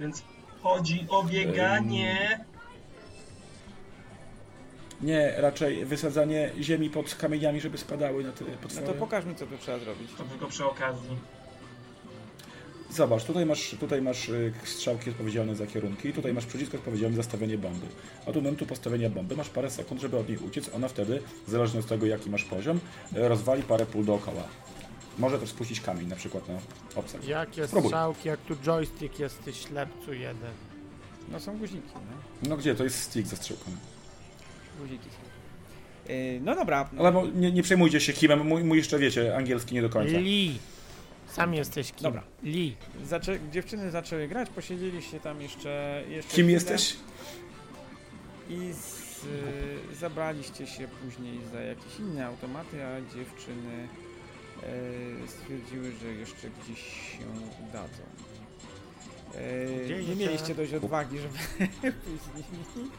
Więc chodzi o bieganie. Nie, raczej wysadzanie ziemi pod kamieniami, żeby spadały na te No potwory. to pokaż mi, co tu trzeba zrobić. To tylko przy okazji. Zobacz, tutaj masz, tutaj masz y, strzałki odpowiedzialne za kierunki, tutaj masz przycisk odpowiedzialny za stawianie bomby. Od momentu postawienia bomby masz parę sekund, żeby od niej uciec. Ona wtedy, zależnie od tego jaki masz poziom, y, rozwali parę pól dookoła. Może też spuścić kamień, na przykład na obcych. Jakie Spróbuj. strzałki, jak tu joystick jest, ty ślepcu jeden. No są guziki, no. No gdzie? To jest stick ze strzałką. Guziki są. Eee, no dobra, Ale nie, nie przejmujcie się kimem, mój, mój jeszcze wiecie, angielski nie do końca. Lee. Sam jesteś kim? Dobra. Lee. Zaczę... dziewczyny zaczęły grać, posiedzieliście tam jeszcze. jeszcze Kim chwilę jesteś? I z, y, zabraliście się później za jakieś inne automaty, a dziewczyny e, stwierdziły, że jeszcze gdzieś się dadzą. E, nie mieliście dość odwagi, żeby pójść z nimi.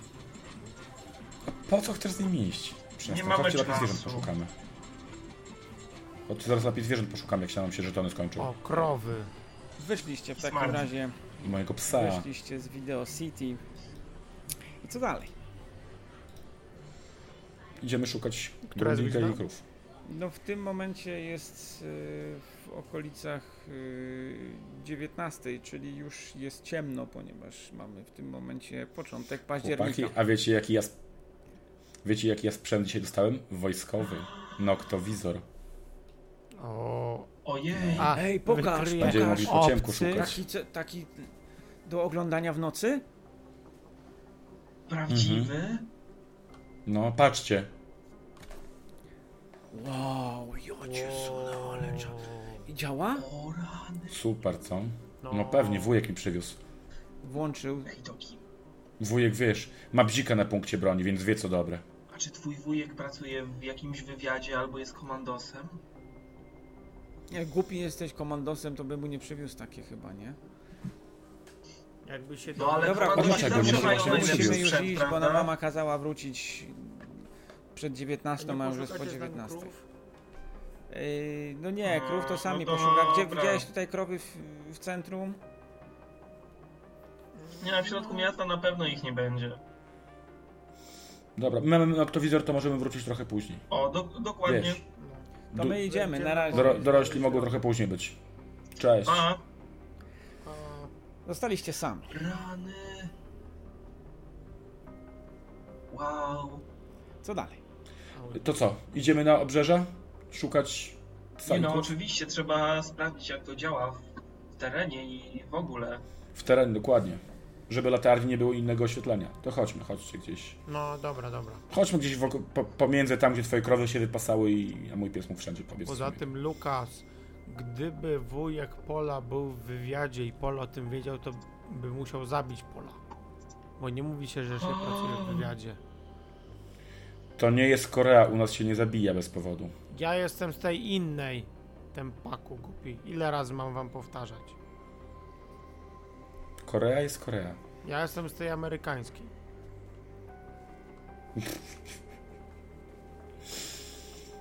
Po co chcesz z nimi iść? Nie mamy czasu. zwierząt poszukamy. Chodźcie zaraz lepiej zwierząt poszukamy, jak się nam się żetony skończą. O, krowy. Wyszliście w takim Smart. razie, I mojego psa. wyszliście z Video City. I co dalej? Idziemy szukać Która jest i krów. No w tym momencie jest y, w okolicach y, 19, czyli już jest ciemno, ponieważ mamy w tym momencie początek października. Chłopaki, a wiecie jaki ja... Wiecie jaki ja sprzęt dzisiaj dostałem? Wojskowy. Noktowizor. O. Ojej. A, Ej, pokaż, Będziemy mogli po ciemku obcy. szukać. Taki, ce- taki do oglądania w nocy? Prawdziwy? No, patrzcie. Wow, jocie suna, ale cza... I działa? O rany. Super, co? No pewnie, wujek mi przywiózł. Włączył. Ej, to kim? Wujek, wiesz, ma bzika na punkcie broni, więc wie co dobre. A czy twój wujek pracuje w jakimś wywiadzie albo jest komandosem? Jak głupi jesteś komandosem, to by mu nie przywiózł takie chyba, nie? Jakby się No ale Dobra, chłopaki, chłopaki, zawsze mają mają musimy, najlepszy musimy już sprzęt, iść, bo prawda? mama kazała wrócić przed 19, a już jest po 19. Yy, no nie, krów to No, sami no poszuka. Gdzie dobra. widziałeś tutaj krowy w, w centrum? Nie, w środku miasta na pewno ich nie będzie. Dobra, mamy noktowizor, to możemy wrócić trochę później. O, do, dokładnie. Wiesz, To my idziemy, na razie. doro, dorośli mogą trochę później być. Cześć. A, Zostaliście sami. rany. Wow. Co dalej? To co, idziemy na obrzeża? Szukać Nie no, sanków? oczywiście trzeba sprawdzić jak to działa w terenie i w ogóle. W teren, dokładnie. Żeby latarni nie było innego oświetlenia. To chodźmy, chodźcie gdzieś. No dobra, dobra. Chodźmy gdzieś wokół, po, pomiędzy tam, gdzie twoje krowy się wypasały i a mój pies mógł wszędzie pobiec. Poza tym Lukas, gdyby wujek Pola był w wywiadzie i Pol o tym wiedział, to by musiał zabić Pola. Bo nie mówi się, że się pracuje w wywiadzie. To nie jest Korea, u nas się nie zabija bez powodu. Ja jestem z tej innej tempaku głupi. Ile razy mam wam powtarzać? Korea jest Korea. Ja jestem z tej amerykańskiej.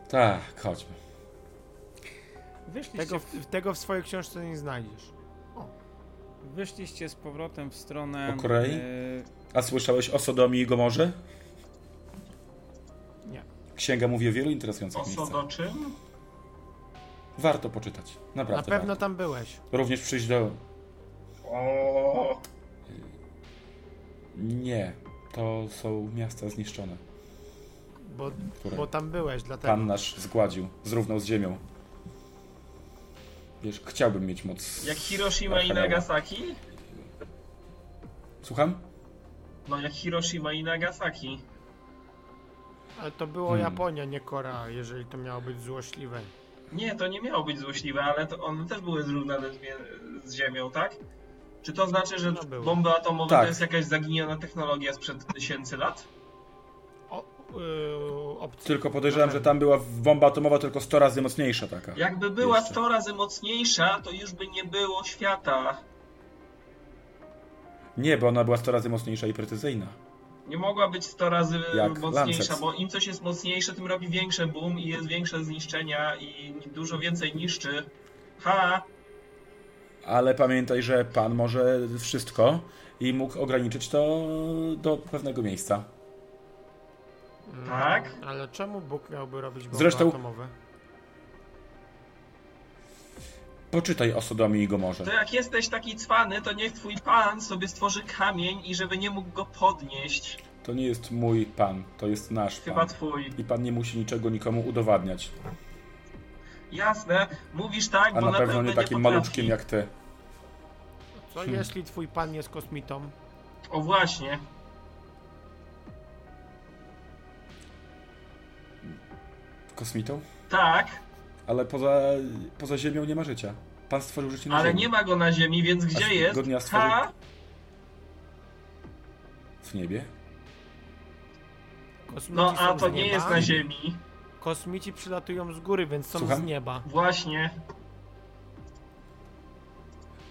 Tak, chodźmy. Wyszliście, Tego w, tego w swojej książce nie znajdziesz. wyszliście z powrotem w stronę... O Korei? e, A słyszałeś o Sodomii i Gomorze? Nie. Księga mówi o wielu interesujących O co miejscach. do czym? Warto poczytać. Na Naprawdę pewno warto. tam byłeś. Również przyjść do... O, Nie. To są miasta zniszczone, Bo, bo tam byłeś, dlatego. Pan nasz zgładził, zrównał z ziemią. Wiesz, chciałbym mieć moc... jak Hiroshima i. Nagasaki? Słucham? No jak Hiroshima i Nagasaki. Ale to było Hmm. Japonia, nie Korea, jeżeli to miało być złośliwe. Nie, to nie miało być złośliwe, ale to one też były zrównane z, z Ziemią, tak? Czy to znaczy, że No bomby atomowe Tak. to jest jakaś zaginiona technologia sprzed tysięcy lat? O, yy. Tylko podejrzewam, że tam była bomba atomowa tylko 100 razy mocniejsza taka. Jakby była Jeszcze. 100 razy mocniejsza, to już by nie było świata. Nie, bo ona była 100 razy mocniejsza i precyzyjna. Nie mogła być 100 razy Jak mocniejsza, Lancet. bo im coś jest mocniejsze, tym robi większe boom i jest większe zniszczenia i dużo więcej niszczy. Ha! Ale pamiętaj, że pan może wszystko i mógł ograniczyć to do pewnego miejsca. Tak? Ale czemu Bóg miałby robić bomby Zresztą- atomowe? Poczytaj o Sodomii i Gomorze. To jak jesteś taki cwany, to niech twój pan sobie stworzy kamień i żeby nie mógł go podnieść. To nie jest mój pan, to jest nasz Chyba pan. twój. I pan nie musi niczego nikomu udowadniać. Jasne, mówisz tak, A bo na pewno nie takim potrafi. maluczkiem jak ty. Co Hmm. jeśli twój pan jest kosmitą? O właśnie. Kosmitą? Tak, Ale poza, poza Ziemią nie ma życia. Pan stworzył życie na ale Ziemi. nie ma go na ziemi, więc gdzie z jest? tego dnia stworzył- Ha! W niebie? Kosmici No a to nie nieba. jest na ziemi. Kosmici przylatują z góry, więc są Słucham? z nieba. Właśnie.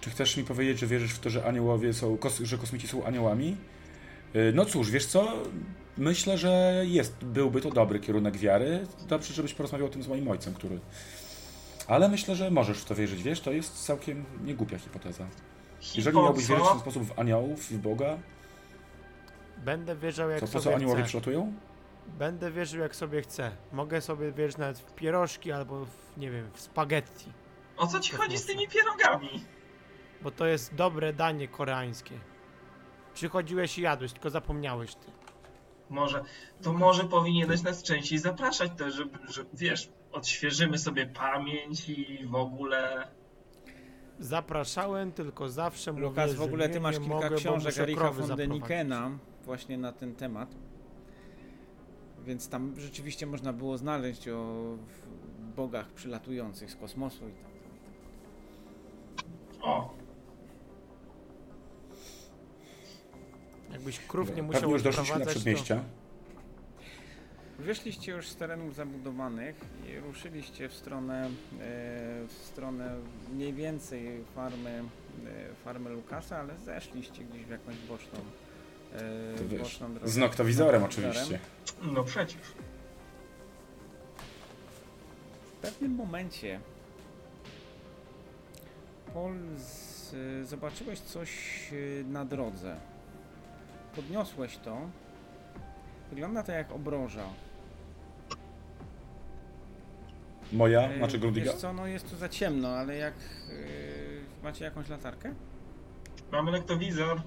Czy chcesz mi powiedzieć, że wierzysz w to, że aniołowie są, kos, że kosmici są aniołami? Yy, No cóż, wiesz co? Myślę, że jest, byłby to dobry kierunek wiary. Dobrze, żebyś porozmawiał o tym z moim ojcem, który... Ale myślę, że możesz w to wierzyć, wiesz? To jest całkiem niegłupia hipoteza. Jeżeli miałbyś wierzyć w ten co? sposób w aniołów, w Boga, Będę wierzył jak to po co sobie aniołowie przylatują? Będę wierzył jak sobie chcę. Mogę sobie wierzyć nawet w pierożki albo w, nie wiem, w spaghetti. O co ci chodzi z tymi pierogami? Bo to jest dobre danie koreańskie. Przychodziłeś i jadłeś, tylko zapomniałeś ty. Może, to może powinieneś nas częściej zapraszać też, żeby, że, wiesz, odświeżymy sobie pamięć i w ogóle... Zapraszałem, tylko zawsze mówię, Lukas, w ogóle ty masz kilka mogę, książek Ericha von. Denikena właśnie na ten temat. Więc tam rzeczywiście można było znaleźć o bogach przylatujących z kosmosu i tak. O, Jakbyś krów nie musiał Pewnie już doszliśmy na przedmieścia. Wyszliście już z terenów zabudowanych i ruszyliście w stronę, e, w stronę mniej więcej farmy e, farmę Lukasa, ale zeszliście gdzieś w jakąś boczną, e, To wiesz, z noktowizorem oczywiście. No przecież. W pewnym momencie Paul z, zobaczyłeś coś e, na drodze. Podniosłeś to. Wygląda to jak obroża. Moja, znaczy Grundiga? Wiesz co, no jest tu za ciemno, ale jak e, macie jakąś latarkę? Mamy lektowizor.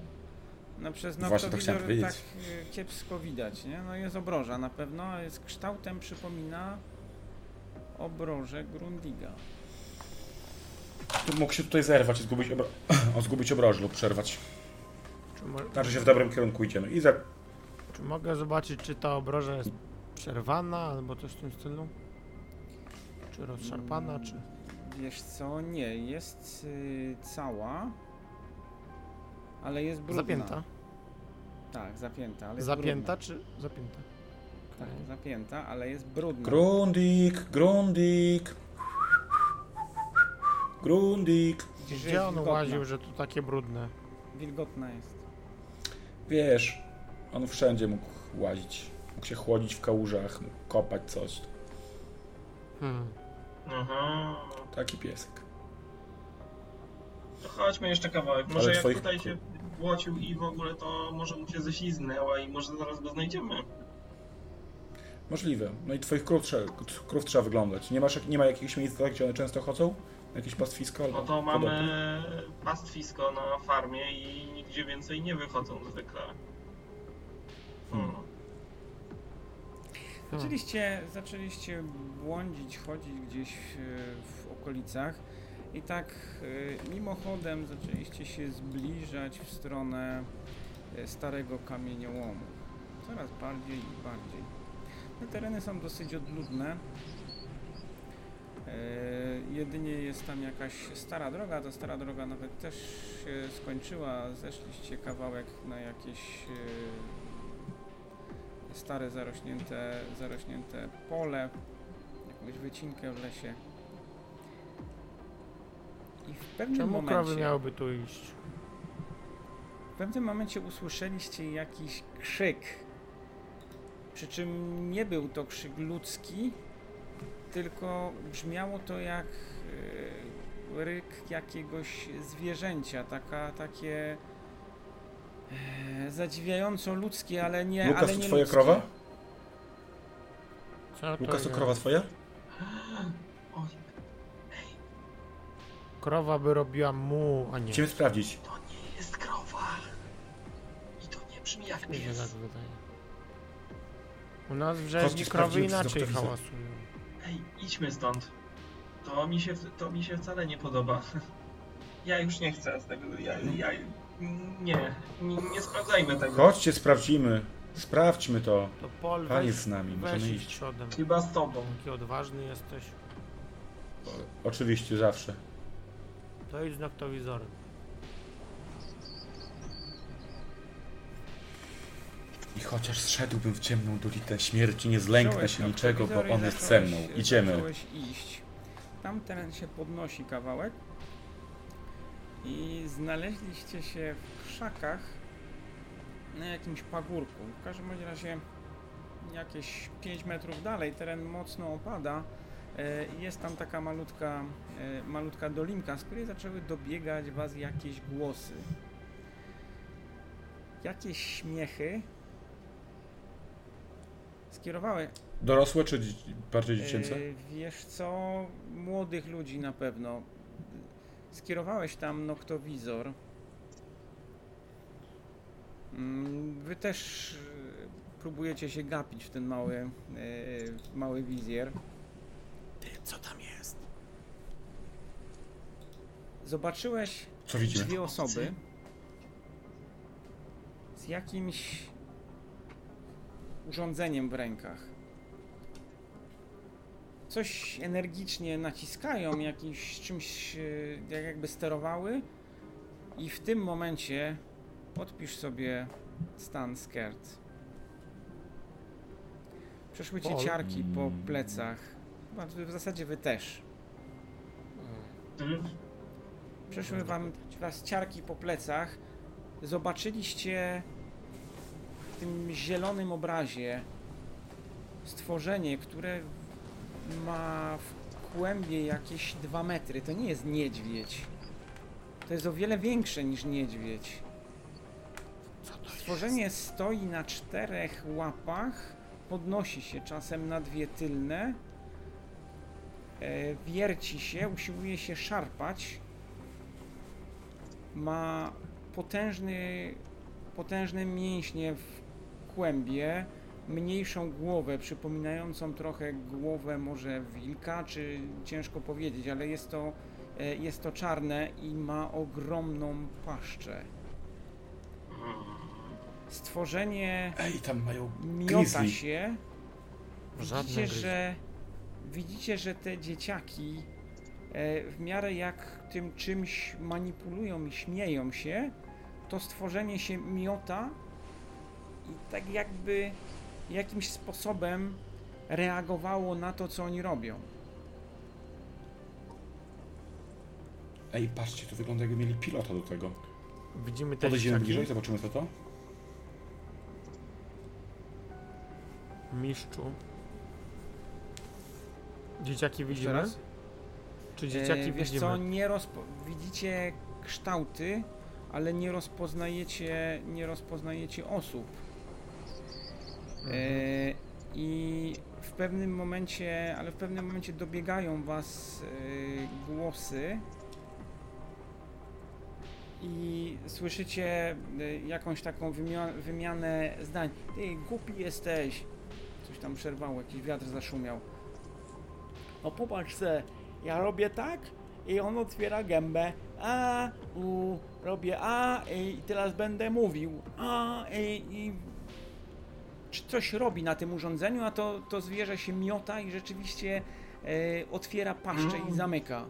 No przez Właśnie to noktowizor chciałem powiedzieć. tak e, kiepsko widać, nie? No jest obroża na pewno, a jest kształtem przypomina obrożę Grundiga. Tu mógł się tutaj zerwać i zgubić, obro... o, zgubić obroż lub przerwać. Znaczy się w dobrym kierunku idziemy. I za... czy mogę zobaczyć, czy ta obroża jest przerwana albo coś w tym stylu? Czy rozszarpana, czy... Wiesz co, nie, jest y, cała, ale jest brudna. Zapięta? Tak, zapięta, ale jest Zapięta, czy zapięta? Brudna. Tak, zapięta, ale jest brudna. Grundig. Widzisz, że Gdzie on wilgotna. łaził, że tu takie brudne? Wilgotna jest. Wiesz, on wszędzie mógł łazić. Mógł się chłodzić w kałużach, mógł kopać coś. Hmm. Aha. Taki piesek. To chodźmy jeszcze kawałek. Może Ale jak twoich- tutaj się błocił i w ogóle to może mu się ześliznęła i może zaraz go znajdziemy. Możliwe. No i twoich krów trzeba, krów trzeba wyglądać. Nie, masz, nie ma jakichś miejsc, tak, gdzie one często chodzą? Jakieś pastwisko? No to mamy podobne? pastwisko na farmie i nigdzie więcej nie wychodzą zwykle. Hmm. Hmm. Zaczęliście, zaczęliście błądzić, chodzić gdzieś e, w okolicach i tak e, mimochodem zaczęliście się zbliżać w stronę e, starego kamieniołomu. Coraz bardziej i bardziej. Te tereny są dosyć odludne. E, jedynie jest tam jakaś stara droga, ta stara droga nawet też się skończyła. Zeszliście kawałek na jakieś stare zarośnięte, zarośnięte pole, jakąś wycinkę w lesie. I w pewnym Czemu momencie, krowy miałyby tu iść? w pewnym momencie usłyszeliście jakiś krzyk. Przy czym nie był to krzyk ludzki, tylko brzmiało to jak e, ryk jakiegoś zwierzęcia, taka, takie e, zadziwiająco ludzkie, ale nie, Lukas, ale to nie twoja ludzkie. krowa? Co to Lukas, to krowa twoja? Krowa by robiła mu, a nie. Chcemy sprawdzić. to nie jest krowa. I to nie brzmi jak Mi się tak pies. wydaje. U nas w Chodźcie, rzeźni krowy inaczej hałasują. Ej, idźmy stąd. To mi się, to mi się wcale nie podoba. Ja już nie chcę z tego. Ja, ja, nie, nie, nie sprawdzajmy tego. Chodźcie, sprawdzimy. Sprawdźmy to. To Pol, Pan weź, jest z nami, możemy iść. przodem. Chyba z tobą. Taki odważny jesteś. Oczywiście, zawsze. To idź z noktowizorem. I chociaż zszedłbym w ciemną dolinę śmierci, nie zlęknę Wziąłeś się niczego, bo noktowizor i on jest ze zacząłeś- mną. Idziemy. Zacząłeś iść. Tam teren się podnosi kawałek i znaleźliście się w krzakach na jakimś pagórku. W każdym bądź razie jakieś 5 metrów dalej teren mocno opada jest tam taka malutka, e, malutka dolinka, z której zaczęły dobiegać was jakieś głosy. Jakieś śmiechy skierowały Dorosłe czy dzi- bardziej dziecięce? E, Wiesz co, młodych ludzi na pewno. Skierowałeś tam noktowizor. Mm, Wy też e, próbujecie się gapić w ten mały, e, mały wizjer. Co tam jest? Zobaczyłeś Co widzimy? dwie osoby z jakimś urządzeniem w rękach. Coś energicznie naciskają, jakimś czymś e, jak jakby sterowały i w tym momencie podpisz sobie stan scared. Przeszły cię ciarki po plecach. Chyba w zasadzie wy też. Ty- przeszły wam was ciarki po plecach. Zobaczyliście w tym zielonym obrazie stworzenie, które ma w kłębie jakieś 2 metry. To nie jest niedźwiedź. To jest o wiele większe niż niedźwiedź. Stworzenie stoi na czterech łapach, podnosi się czasem na dwie tylne, wierci się, usiłuje się szarpać. Ma potężny, potężne mięśnie w kłębie, mniejszą głowę, przypominającą trochę głowę może wilka, czy ciężko powiedzieć, ale jest to, e, jest to czarne i ma ogromną paszczę. Stworzenie Ej, tam mają miota grizzly. się. Widzicie, że widzicie, że te dzieciaki e, w miarę jak tym czymś manipulują i śmieją się, to stworzenie się miota i tak jakby jakimś sposobem reagowało na to, co oni robią. Ej, patrzcie, to wygląda jakby mieli pilota do tego. Widzimy te Podejdziemy dzieciaki. bliżej, zobaczymy co to. Mistrzu. Dzieciaki widzimy? Czy dzieciaki E, wiesz widzimy? co, nie rozpo... widzicie kształty, ale nie rozpoznajecie, nie rozpoznajecie osób. Mhm. E, I w pewnym momencie, ale w pewnym momencie dobiegają was e, głosy i słyszycie e, jakąś taką wymia- wymianę zdań. Ty głupi jesteś. Coś tam przerwało, jakiś wiatr zaszumiał. No popatrz se, ja robię tak i on otwiera gębę. A, u, robię a i teraz będę mówił. A, i, i czy coś robi na tym urządzeniu, a to, to zwierzę się miota i rzeczywiście e, otwiera paszczę i Mm. zamyka.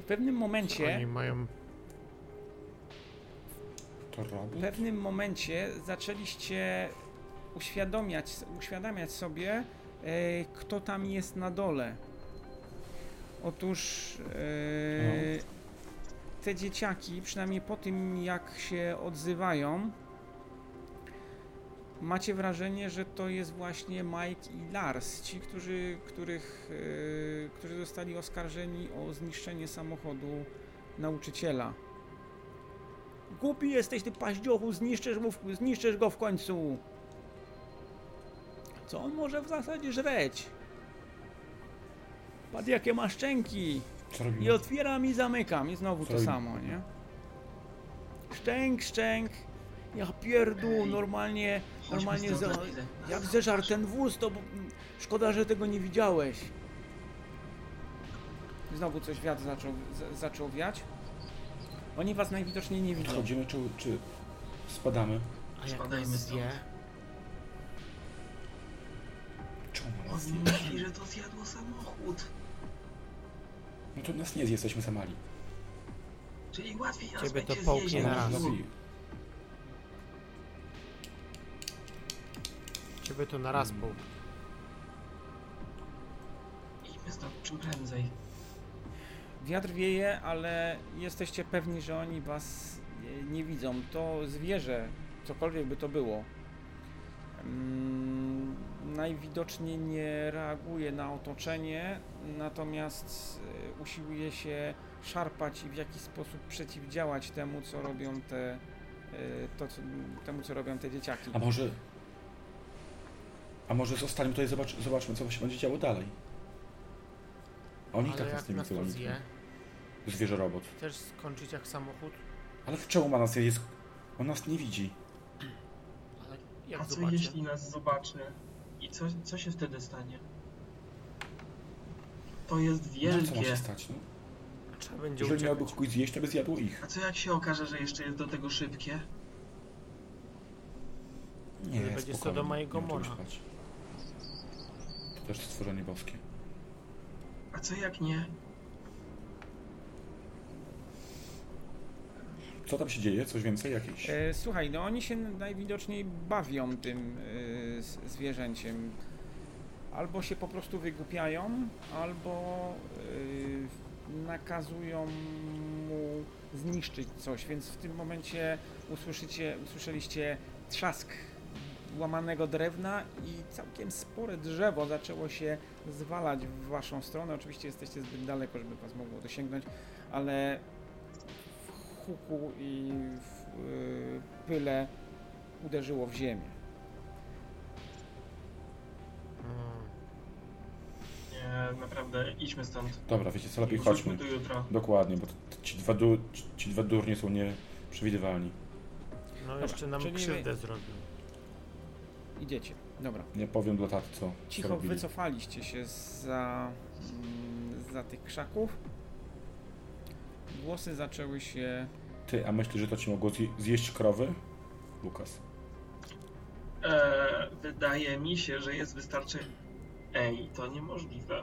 W pewnym momencie, Oni mają... To w robot? pewnym momencie zaczęliście uświadomiać, uświadamiać sobie, kto tam jest na dole. Otóż e, te dzieciaki, przynajmniej po tym jak się odzywają, macie wrażenie, że to jest właśnie Mike i Lars, ci, którzy, których, e, którzy zostali oskarżeni o zniszczenie samochodu nauczyciela. Głupi jesteś ty paździochu, zniszczysz, mu zniszczysz go w końcu. Co on może w zasadzie żreć? Patrz jakie ma szczęki. Co I otwieram i zamykam i znowu to samo, nie? Szczęk, szczęk. Ja pierdół, normalnie, normalnie chwilę. jak zeżar ten wóz, to szkoda, że tego nie widziałeś. Znowu coś wiatr zaczął, z, zaczął wiać. Oni was najwidoczniej nie widzą. Podchodzimy czy, czy spadamy? A jak Spadajmy nas stąd. zje? On myśli, że to zjadło samochód. No to nas nie zje, jesteśmy za mali. Czyli łatwiej nas Ciebie to będzie połknie zjeść. na raz. Nas zje. Ciebie to na raz Mm. pół. Idźmy stąd czym prędzej. Wiatr wieje, ale jesteście pewni, że oni was nie, nie widzą. To zwierzę, cokolwiek by to było, mm, najwidoczniej nie reaguje na otoczenie, natomiast e, usiłuje się szarpać i w jakiś sposób przeciwdziałać temu, co robią te, e, to, co, temu, co robią te dzieciaki. A może... A może zostańmy tutaj, zobacz, zobaczmy co się będzie działo dalej. Oni Ale tak nas nie nas widzą. Zwierzę robot. Chcesz skończyć jak samochód? Ale czemu ma nas jest? On nas nie widzi. Ale jak A co zobaczy? jeśli nas zobaczy? I co, co się wtedy stanie? To jest No, co ma się wielkie. stać? No? Trzeba będzie Jeżeli miałby kogoś zjeść, to by zjadło ich. A co jak się okaże, że jeszcze jest do tego szybkie? Nie, będzie spokojnie, Sodoma i nie bać. To też stworzenie boskie. A co jak nie? Co tam się dzieje? Coś więcej? Jakieś? E, słuchaj, no oni się najwidoczniej bawią tym e, zwierzęciem. Albo się po prostu wygłupiają, albo e, nakazują mu zniszczyć coś, więc w tym momencie usłyszycie, usłyszeliście trzask łamanego drewna i całkiem spore drzewo zaczęło się zwalać w waszą stronę. Oczywiście jesteście zbyt daleko, żeby was mogło dosięgnąć, ale huku i w y, pyle uderzyło w ziemię. Mm. Nie, naprawdę, idźmy stąd. Dobra, wiecie co, lepiej Wróćmy chodźmy. tu jutro. Dokładnie, bo t- ci dwa, du- ci- ci dwa durnie są nieprzewidywalni. No jeszcze nam czyli my- krzywdę zrobił. Idziecie. Dobra. Nie powiem dla taty, co, co Cicho robili. wycofaliście się za, mm, za tych krzaków. Głosy zaczęły się. Ty, a myślisz, że to ci mogło zje- zjeść krowy? Lukas. E, wydaje mi się, że jest wystarczająco... Ej, to niemożliwe.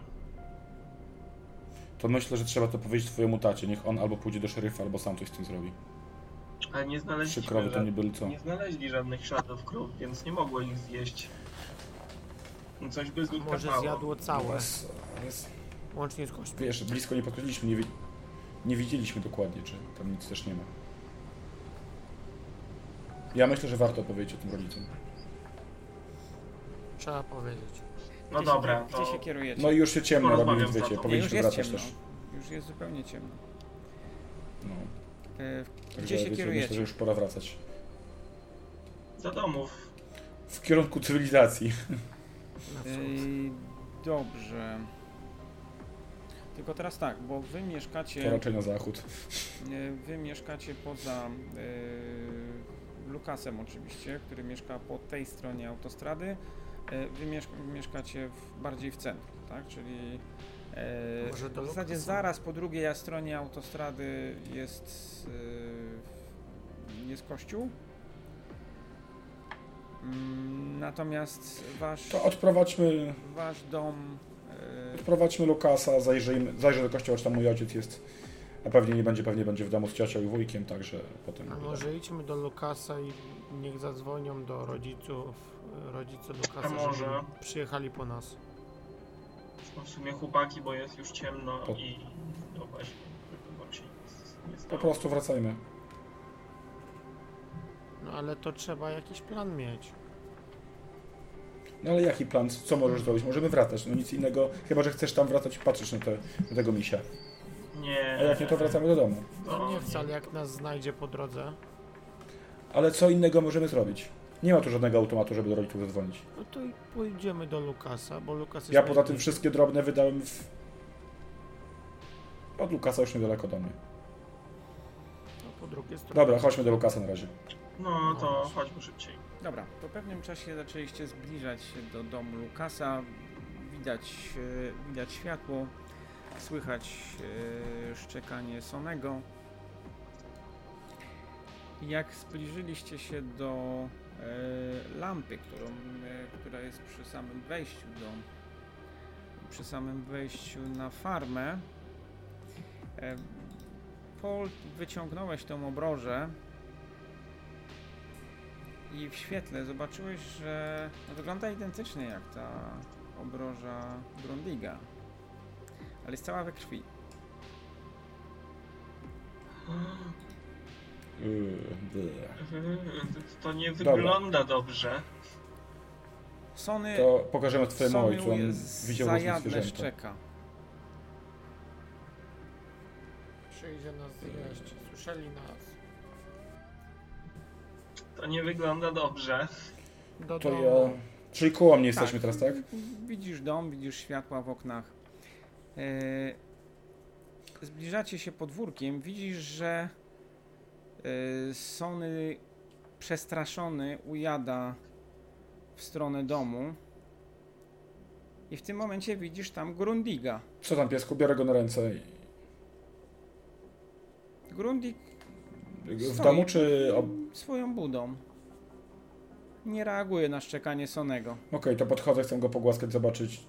To myślę, że trzeba to powiedzieć twojemu tacie. Niech on albo pójdzie do szeryfa, albo sam coś z tym zrobi. Ale nie Trzy znaleźliśmy, krowy to nie byli co? nie znaleźli żadnych śladów krów, więc nie mogło ich zjeść. No Coś by z nich Może kapało. zjadło całe, łącznie z kośćmi. wiesz, blisko nie podchodziliśmy, nie, nie widzieliśmy dokładnie, czy tam nic też nie ma. Ja myślę, że warto powiedzieć o tym rodzicom. Trzeba powiedzieć. No gdzie dobra, się, gdzie się to kierujecie? No i już się ciemno robi, więc wiecie. Nie, powinniśmy już jest wracać ciemno. też. Już jest zupełnie ciemno. No. E, Także gdzie się wiecie, kierujecie? myślę, że już pora wracać. do domów. W kierunku cywilizacji. Na wschód. Ej, dobrze. Tylko teraz tak, bo wy To mieszkacie, raczej na zachód. e, wy mieszkacie poza e, Lukasem oczywiście, który mieszka po tej stronie autostrady. E, wy mieszka, mieszkacie w, bardziej w centrum, tak? Czyli e, Może w zasadzie Lukasa? zaraz po drugiej stronie autostrady jest, e, jest kościół. Mm, Natomiast wasz, To odprowadźmy, wasz dom odprowadźmy Lukasa, zajrzyjmy, zajrzę do kościoła, czy tam mój ojciec jest. A pewnie nie będzie, pewnie będzie w domu z ciocią i wujkiem, także potem... A może idźmy do Lukasa i niech zadzwonią do rodziców, rodzice Lukasa, A może? żeby przyjechali po nas. No w sumie chłopaki, bo jest już ciemno Po- i no właśnie, się nie Po prostu wracajmy. No ale to trzeba jakiś plan mieć. No ale jaki plan? Co możesz zrobić? Możemy wracać, no nic innego, chyba że chcesz tam wracać i patrzeć na, te, na tego misia. Nie. A jak nie, to wracamy do domu. No nie chcę, ale jak nas znajdzie po drodze, Ale co innego możemy zrobić? Nie ma tu żadnego automatu, żeby do rodziców zadzwonić. no to i pójdziemy do Lukasa, bo Lukas jest Ja poza tym wszystkie drobne wydałem w... Od Lukasa już niedaleko do mnie. No, po drugiej stronie. Dobra, chodźmy do Lukasa na razie. No to chodźmy szybciej. Dobra, po pewnym czasie zaczęliście zbliżać się do domu Lukasa. Widać, e, widać światło, słychać e, szczekanie Sonego. Jak zbliżyliście się do e, lampy, którą, która jest przy samym wejściu do przy samym wejściu na farmę, Paul, wyciągnąłeś tą obrożę i w świetle zobaczyłeś, że wygląda identycznie jak ta obroża Grundiga, ale jest cała we krwi. Bleh. To nie Dobra. wygląda dobrze. Sony, To pokażemy twojemu Sony ojcu, on widział zwierzęta. szczeka. Przyjdzie nas zjeść, słyszeli nas. To nie wygląda dobrze. Do To domu. ja... Czyli koło mnie jesteśmy teraz, tak? Widzisz dom, widzisz światła w oknach. E, zbliżacie się podwórkiem, widzisz, że e, Sony przestraszony ujada w stronę domu. I w tym momencie widzisz tam Grundiga. Co tam piesku? Biorę go na ręce. i- Grundig W Stoi. domu czy... Ob... swoją budą. Nie reaguje na szczekanie Sonego. Okej, to podchodzę, chcę go pogłaskać, zobaczyć...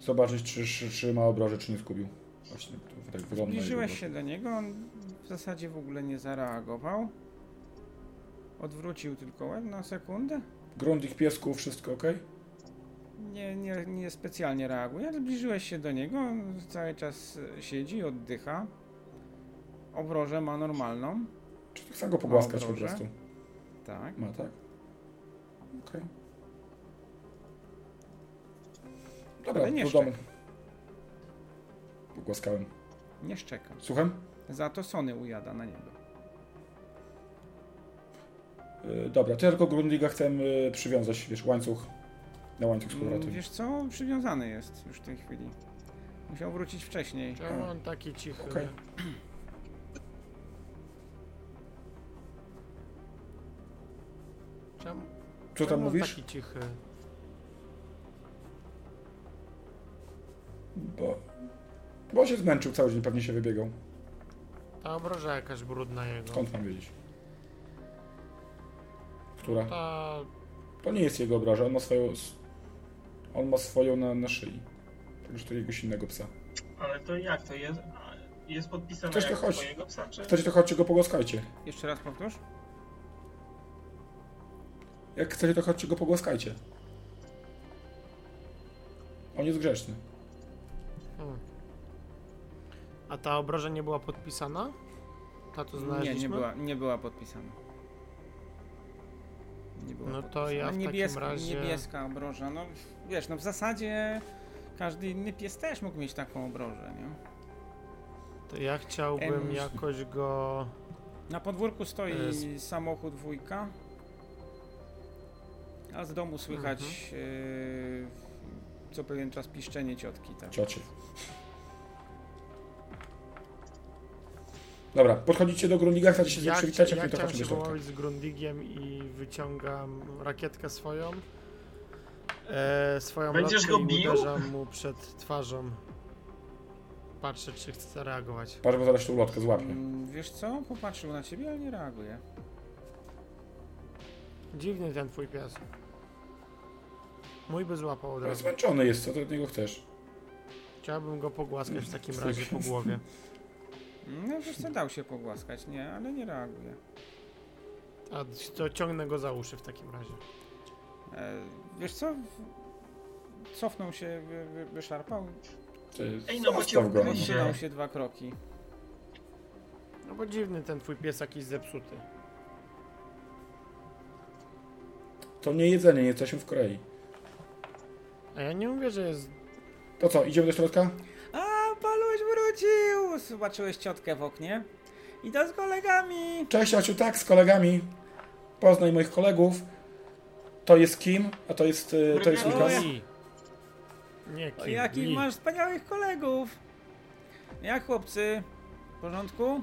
Zobaczyć, czy, czy, czy ma obroże, czy nie zgubił. Właśnie, to tak wygląda. Zbliżyłeś się do niego, on w zasadzie w ogóle nie zareagował. Odwrócił tylko łeb na sekundę. Grunt ich piesku, wszystko ok? nie, nie, nie specjalnie reaguje, ale zbliżyłeś się do niego, on cały czas siedzi, oddycha. Obrożę ma normalną, Czy chcę go pogłaskać po prostu? tak. Ma, tak? Okej. Dobra, Ale nie do domu. Pogłaskałem. Nie szczeka. Słucham? Za to Sony ujada na niego. Yy, dobra, to ja tylko Grundiga chcę yy, przywiązać, wiesz, łańcuch. Na łańcuch z powrotem. Mm, Wiesz co, przywiązany jest już w tej chwili. Musiał wrócić wcześniej. Czemu on taki cichy? Okej. Co czemu tam on mówisz? taki cichy? Bo... Bo się zmęczył cały dzień, pewnie się wybiegał. Ta obroża jakaś brudna jego. Skąd mam wiedzieć? Która? Ta... To nie jest jego obraża, on ma swoją... On ma swoją na, na szyi. Także to jakiegoś innego psa. Ale to jak to jest? Jest podpisane Ktoś jak chodź. twojego psa, czy... Chcecie to chodźcie go pogłaskajcie. Jeszcze raz powtórz? Jak chcecie to chodźcie go pogłaskajcie. On jest grzeczny. Hmm. A ta obroża nie była podpisana? Ta tu Nie, znaleźliśmy? nie była, nie była podpisana. Nie była No to podpisana. ja w takim niebieska, razie- niebieska obroża. No wiesz, no w zasadzie każdy inny pies też mógł mieć taką obrożę, nie? To ja chciałbym Em, jakoś go... Na podwórku stoi E, sp- samochód wujka. A z domu słychać Mhm. e, co pewien czas piszczenie ciotki. Tak. Ciocie. Dobra, podchodzicie do Grundiga, chcecie się Ja, przywitać, jak ja to chciałem chodźmy się połowić z Grundigiem i wyciągam rakietkę swoją. E, swoją Będziesz lotkę go i bił? uderzam mu przed twarzą. Patrzę, czy chce zareagować. Patrz, bo zaraz tą ulotkę złapie. Mm, Wiesz co? Popatrzył na ciebie, ale nie reaguje. Dziwny ten twój pies. Mój by złapał od Ale razu. zmęczony jest, co ty od niego chcesz? Chciałbym go pogłaskać w takim razie po głowie. No wiesz co, dał się pogłaskać, nie, ale nie reaguje. A to ciągnę go za uszy w takim razie. E, wiesz co? W- Cofnął się, wy, wy, wyszarpał, Ty, Ej, no bo cię zostaw go. no. się dwa kroki. No bo dziwny ten twój pies jakiś zepsuty. To nie jedzenie, nie jesteśmy w Korei. A ja nie mówię, że jest... To co, idziemy do środka? A, Paluś wrócił! Zobaczyłeś ciotkę w oknie? Idę z kolegami! Cześć Ociu, tak, z kolegami. Poznaj moich kolegów. To jest Kim, a to jest, y, to jest Lukas. Li. Nie, O, Kim, jakich masz wspaniałych kolegów! Jak chłopcy? W porządku?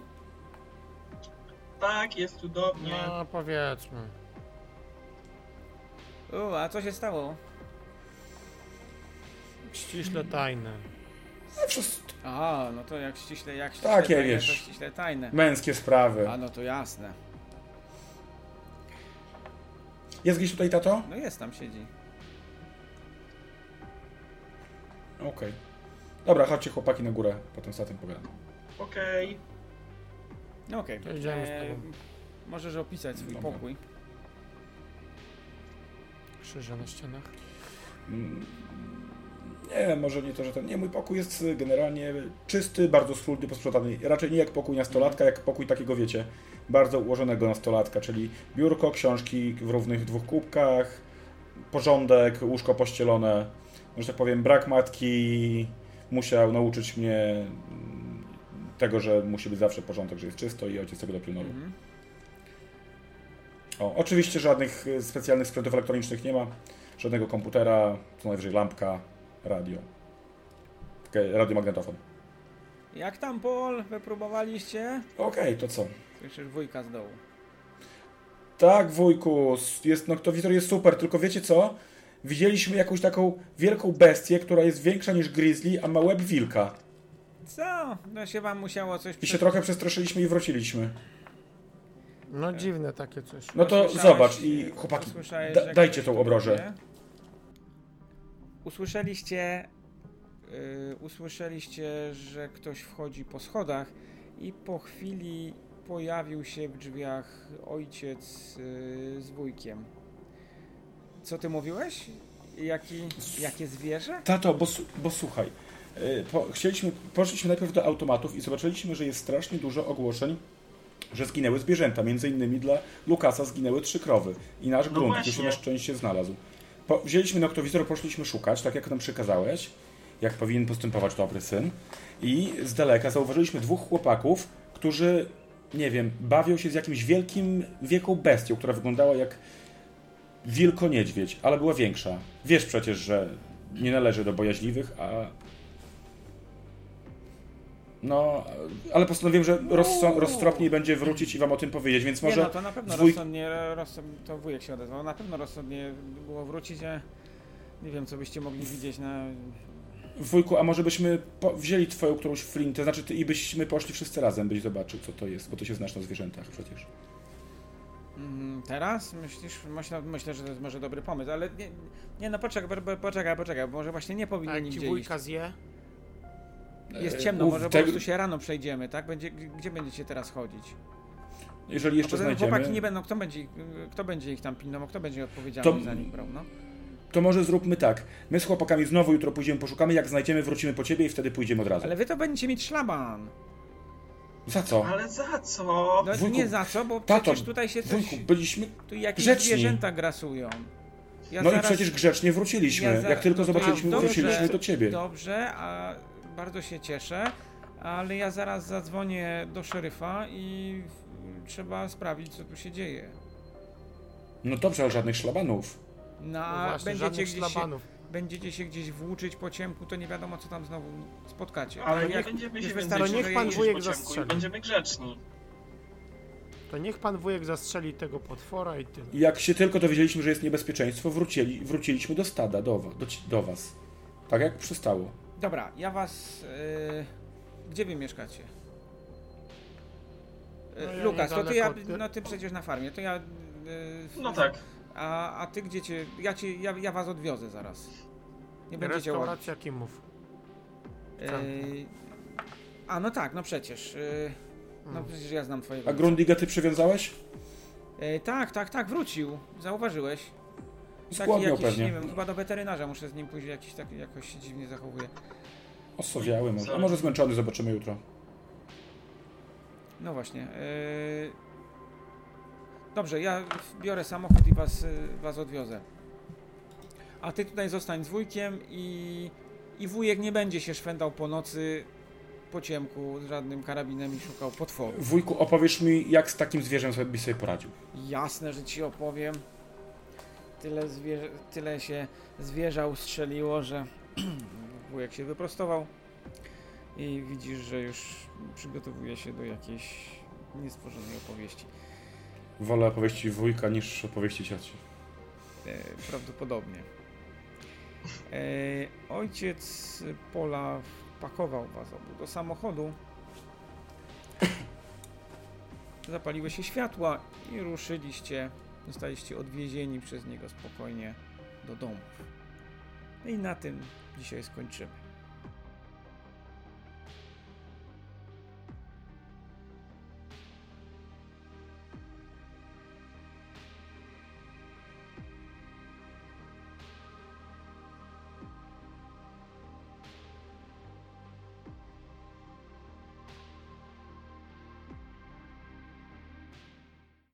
Tak, jest cudownie. No, powiedzmy. U, a co się stało? Ściśle tajne. No, wszyscy- A, no to jak ściśle, jak ściśle Takie, tajne, wiesz. to ściśle tajne. Męskie sprawy. A, no to jasne. Jest gdzieś tutaj tato? No jest, tam siedzi. Okej. Dobra, chodźcie chłopaki na górę, potem z tatem pogadam. Okej. No okej. To idziemy z tobą. Możesz opisać swój Dobra. pokój. Krzyże na ścianach. Nie może nie to, że ten. Nie, mój pokój jest generalnie czysty, bardzo schludny, posprzątany. Raczej nie jak pokój nastolatka, jak pokój takiego, wiecie, bardzo ułożonego nastolatka, czyli biurko, książki w równych dwóch kubkach, porządek, łóżko pościelone. Że tak powiem, brak matki musiał nauczyć mnie tego, że musi być zawsze porządek, że jest czysto i ojciec tego dopilnował. Mhm. O, oczywiście żadnych y, specjalnych sprzętów elektronicznych nie ma, żadnego komputera, co najwyżej lampka, radio. Radiomagnetofon. Jak tam, Paul? Wypróbowaliście? Okej, to co? Słyszysz wujka z dołu. Tak, wujku, jest, noktowizor jest super, tylko wiecie co? Widzieliśmy jakąś taką wielką bestię, która jest większa niż grizzly, a ma łeb wilka. Co? No się wam musiało coś I się trochę przestraszyliśmy i wróciliśmy. No dziwne takie coś. No to Usłyszałeś- zobacz i chłopaki, usłyszałeś, da, że dajcie ktoś tą tu obrożę. Usłyszeliście, yy, usłyszeliście, że ktoś wchodzi po schodach i po chwili pojawił się w drzwiach ojciec yy, z wujkiem. Co ty mówiłeś? Jaki, jakie zwierzę? Tato, bo, su- bo słuchaj, y, po, chcieliśmy, poszliśmy najpierw do automatów i zobaczyliśmy, że jest strasznie dużo ogłoszeń, że zginęły zwierzęta. Między innymi dla Lukasa zginęły trzy krowy i nasz No grunt właśnie. już na szczęście znalazł. Po, wzięliśmy noktowizor, poszliśmy szukać, tak jak nam przykazałeś, jak powinien postępować dobry syn. I z daleka zauważyliśmy dwóch chłopaków, którzy, nie wiem, bawią się z jakimś wielkim, wielką bestią, która wyglądała jak wilko-niedźwiedź, ale była większa. Wiesz przecież, że nie należy do bojaźliwych, a... No, ale postanowiłem, że rozso- roztropniej będzie wrócić i wam o tym powiedzieć, więc Nie, może no to na pewno zwój- rozsądnie, rozsądnie, to wujek się odezwał, na pewno rozsądnie było wrócić, a nie wiem, co byście mogli widzieć na... wujku, a może byśmy po- wzięli twoją którąś flintę, znaczy ty i byśmy poszli wszyscy razem, byś zobaczył, co to jest, bo ty się znasz na zwierzętach przecież. Mm, Teraz? Myślisz? Myślę, myślę, że to jest może dobry pomysł, ale nie, nie no poczekaj, po- po- poczekaj, poczekaj, może właśnie nie powinien jak nigdzie ci iść. wujka zje? Jest E, ciemno, może po tego- prostu się rano przejdziemy, tak? Będzie, gdzie będziecie teraz chodzić? Jeżeli jeszcze tym znajdziemy, chłopaki nie będą, kto będzie, ich- kto będzie ich tam pilnował, kto będzie odpowiedzialny To- za nich brał, no? to może zróbmy tak. My z chłopakami znowu jutro pójdziemy, poszukamy, jak znajdziemy, wrócimy po ciebie i wtedy pójdziemy od razu. Ale wy to będziecie mieć szlaban. Za co? Ale za co? No Wujku, nie za co, bo tato, przecież tutaj się coś, Wujku, byliśmy... tu jakieś grzeczni. zwierzęta grasują. Ja no i zaraz- przecież grzecznie wróciliśmy. ja za- Jak tylko no zobaczyliśmy, dobrze, wróciliśmy do ciebie. Dobrze, a bardzo się cieszę, ale ja zaraz zadzwonię do szeryfa i trzeba sprawdzić, co tu się dzieje. No dobrze, ale żadnych szlabanów. No, No a właśnie, będziecie żadnych gdzieś, się, szlabanów. będziecie się gdzieś włóczyć po ciemku, to nie wiadomo, co tam znowu spotkacie. Ale To nie jak- będziemy się wystarczy, niech pan wujek zastrzeli. będziemy grzeczni. To niech pan wujek zastrzeli tego potwora i tyle. Jak się tylko dowiedzieliśmy, że jest niebezpieczeństwo, wrócili, wróciliśmy do stada, do, do, do was. Tak jak przystało. Dobra, ja was... Yy, gdzie wy mieszkacie? Yy, No ja Lukas, to ty, ja, no ty przecież na farmie, to ja... Yy, No tak. A, a ty gdzie cię... Ja, cię ja, ja was odwiozę zaraz. Nie będziecie łazić. Restauracja Kimów. Yy, a no tak, no przecież. Yy, no Mm. przecież ja znam twojego. A Grundiga ty przywiązałeś? Yy, tak, tak, tak, wrócił. Zauważyłeś. Jakiś, pewnie. nie wiem, chyba do weterynarza muszę z nim pójść, jakiś tak jakoś się dziwnie zachowuje. Osowiały może. A może zmęczony, zobaczymy jutro. No właśnie. Yy... Dobrze, ja biorę samochód i was, yy, was odwiozę. A ty tutaj zostań z wujkiem i, i wujek nie będzie się szwendał po nocy po ciemku z żadnym karabinem i szukał potworów. Wujku, opowiesz mi, jak z takim zwierzem sobie byś sobie poradził. Jasne, że ci opowiem. Tyle, zwierzę, tyle się zwierza ustrzeliło, że wujek się wyprostował i widzisz, że już przygotowuje się do jakiejś niestworzonej opowieści. Wolę opowieści wujka niż opowieści cioci. E, prawdopodobnie. E, ojciec Pola wpakował was obu do samochodu. Zapaliły się światła i ruszyliście. Zostaliście odwiezieni przez niego spokojnie do domów. No i na tym dzisiaj skończymy.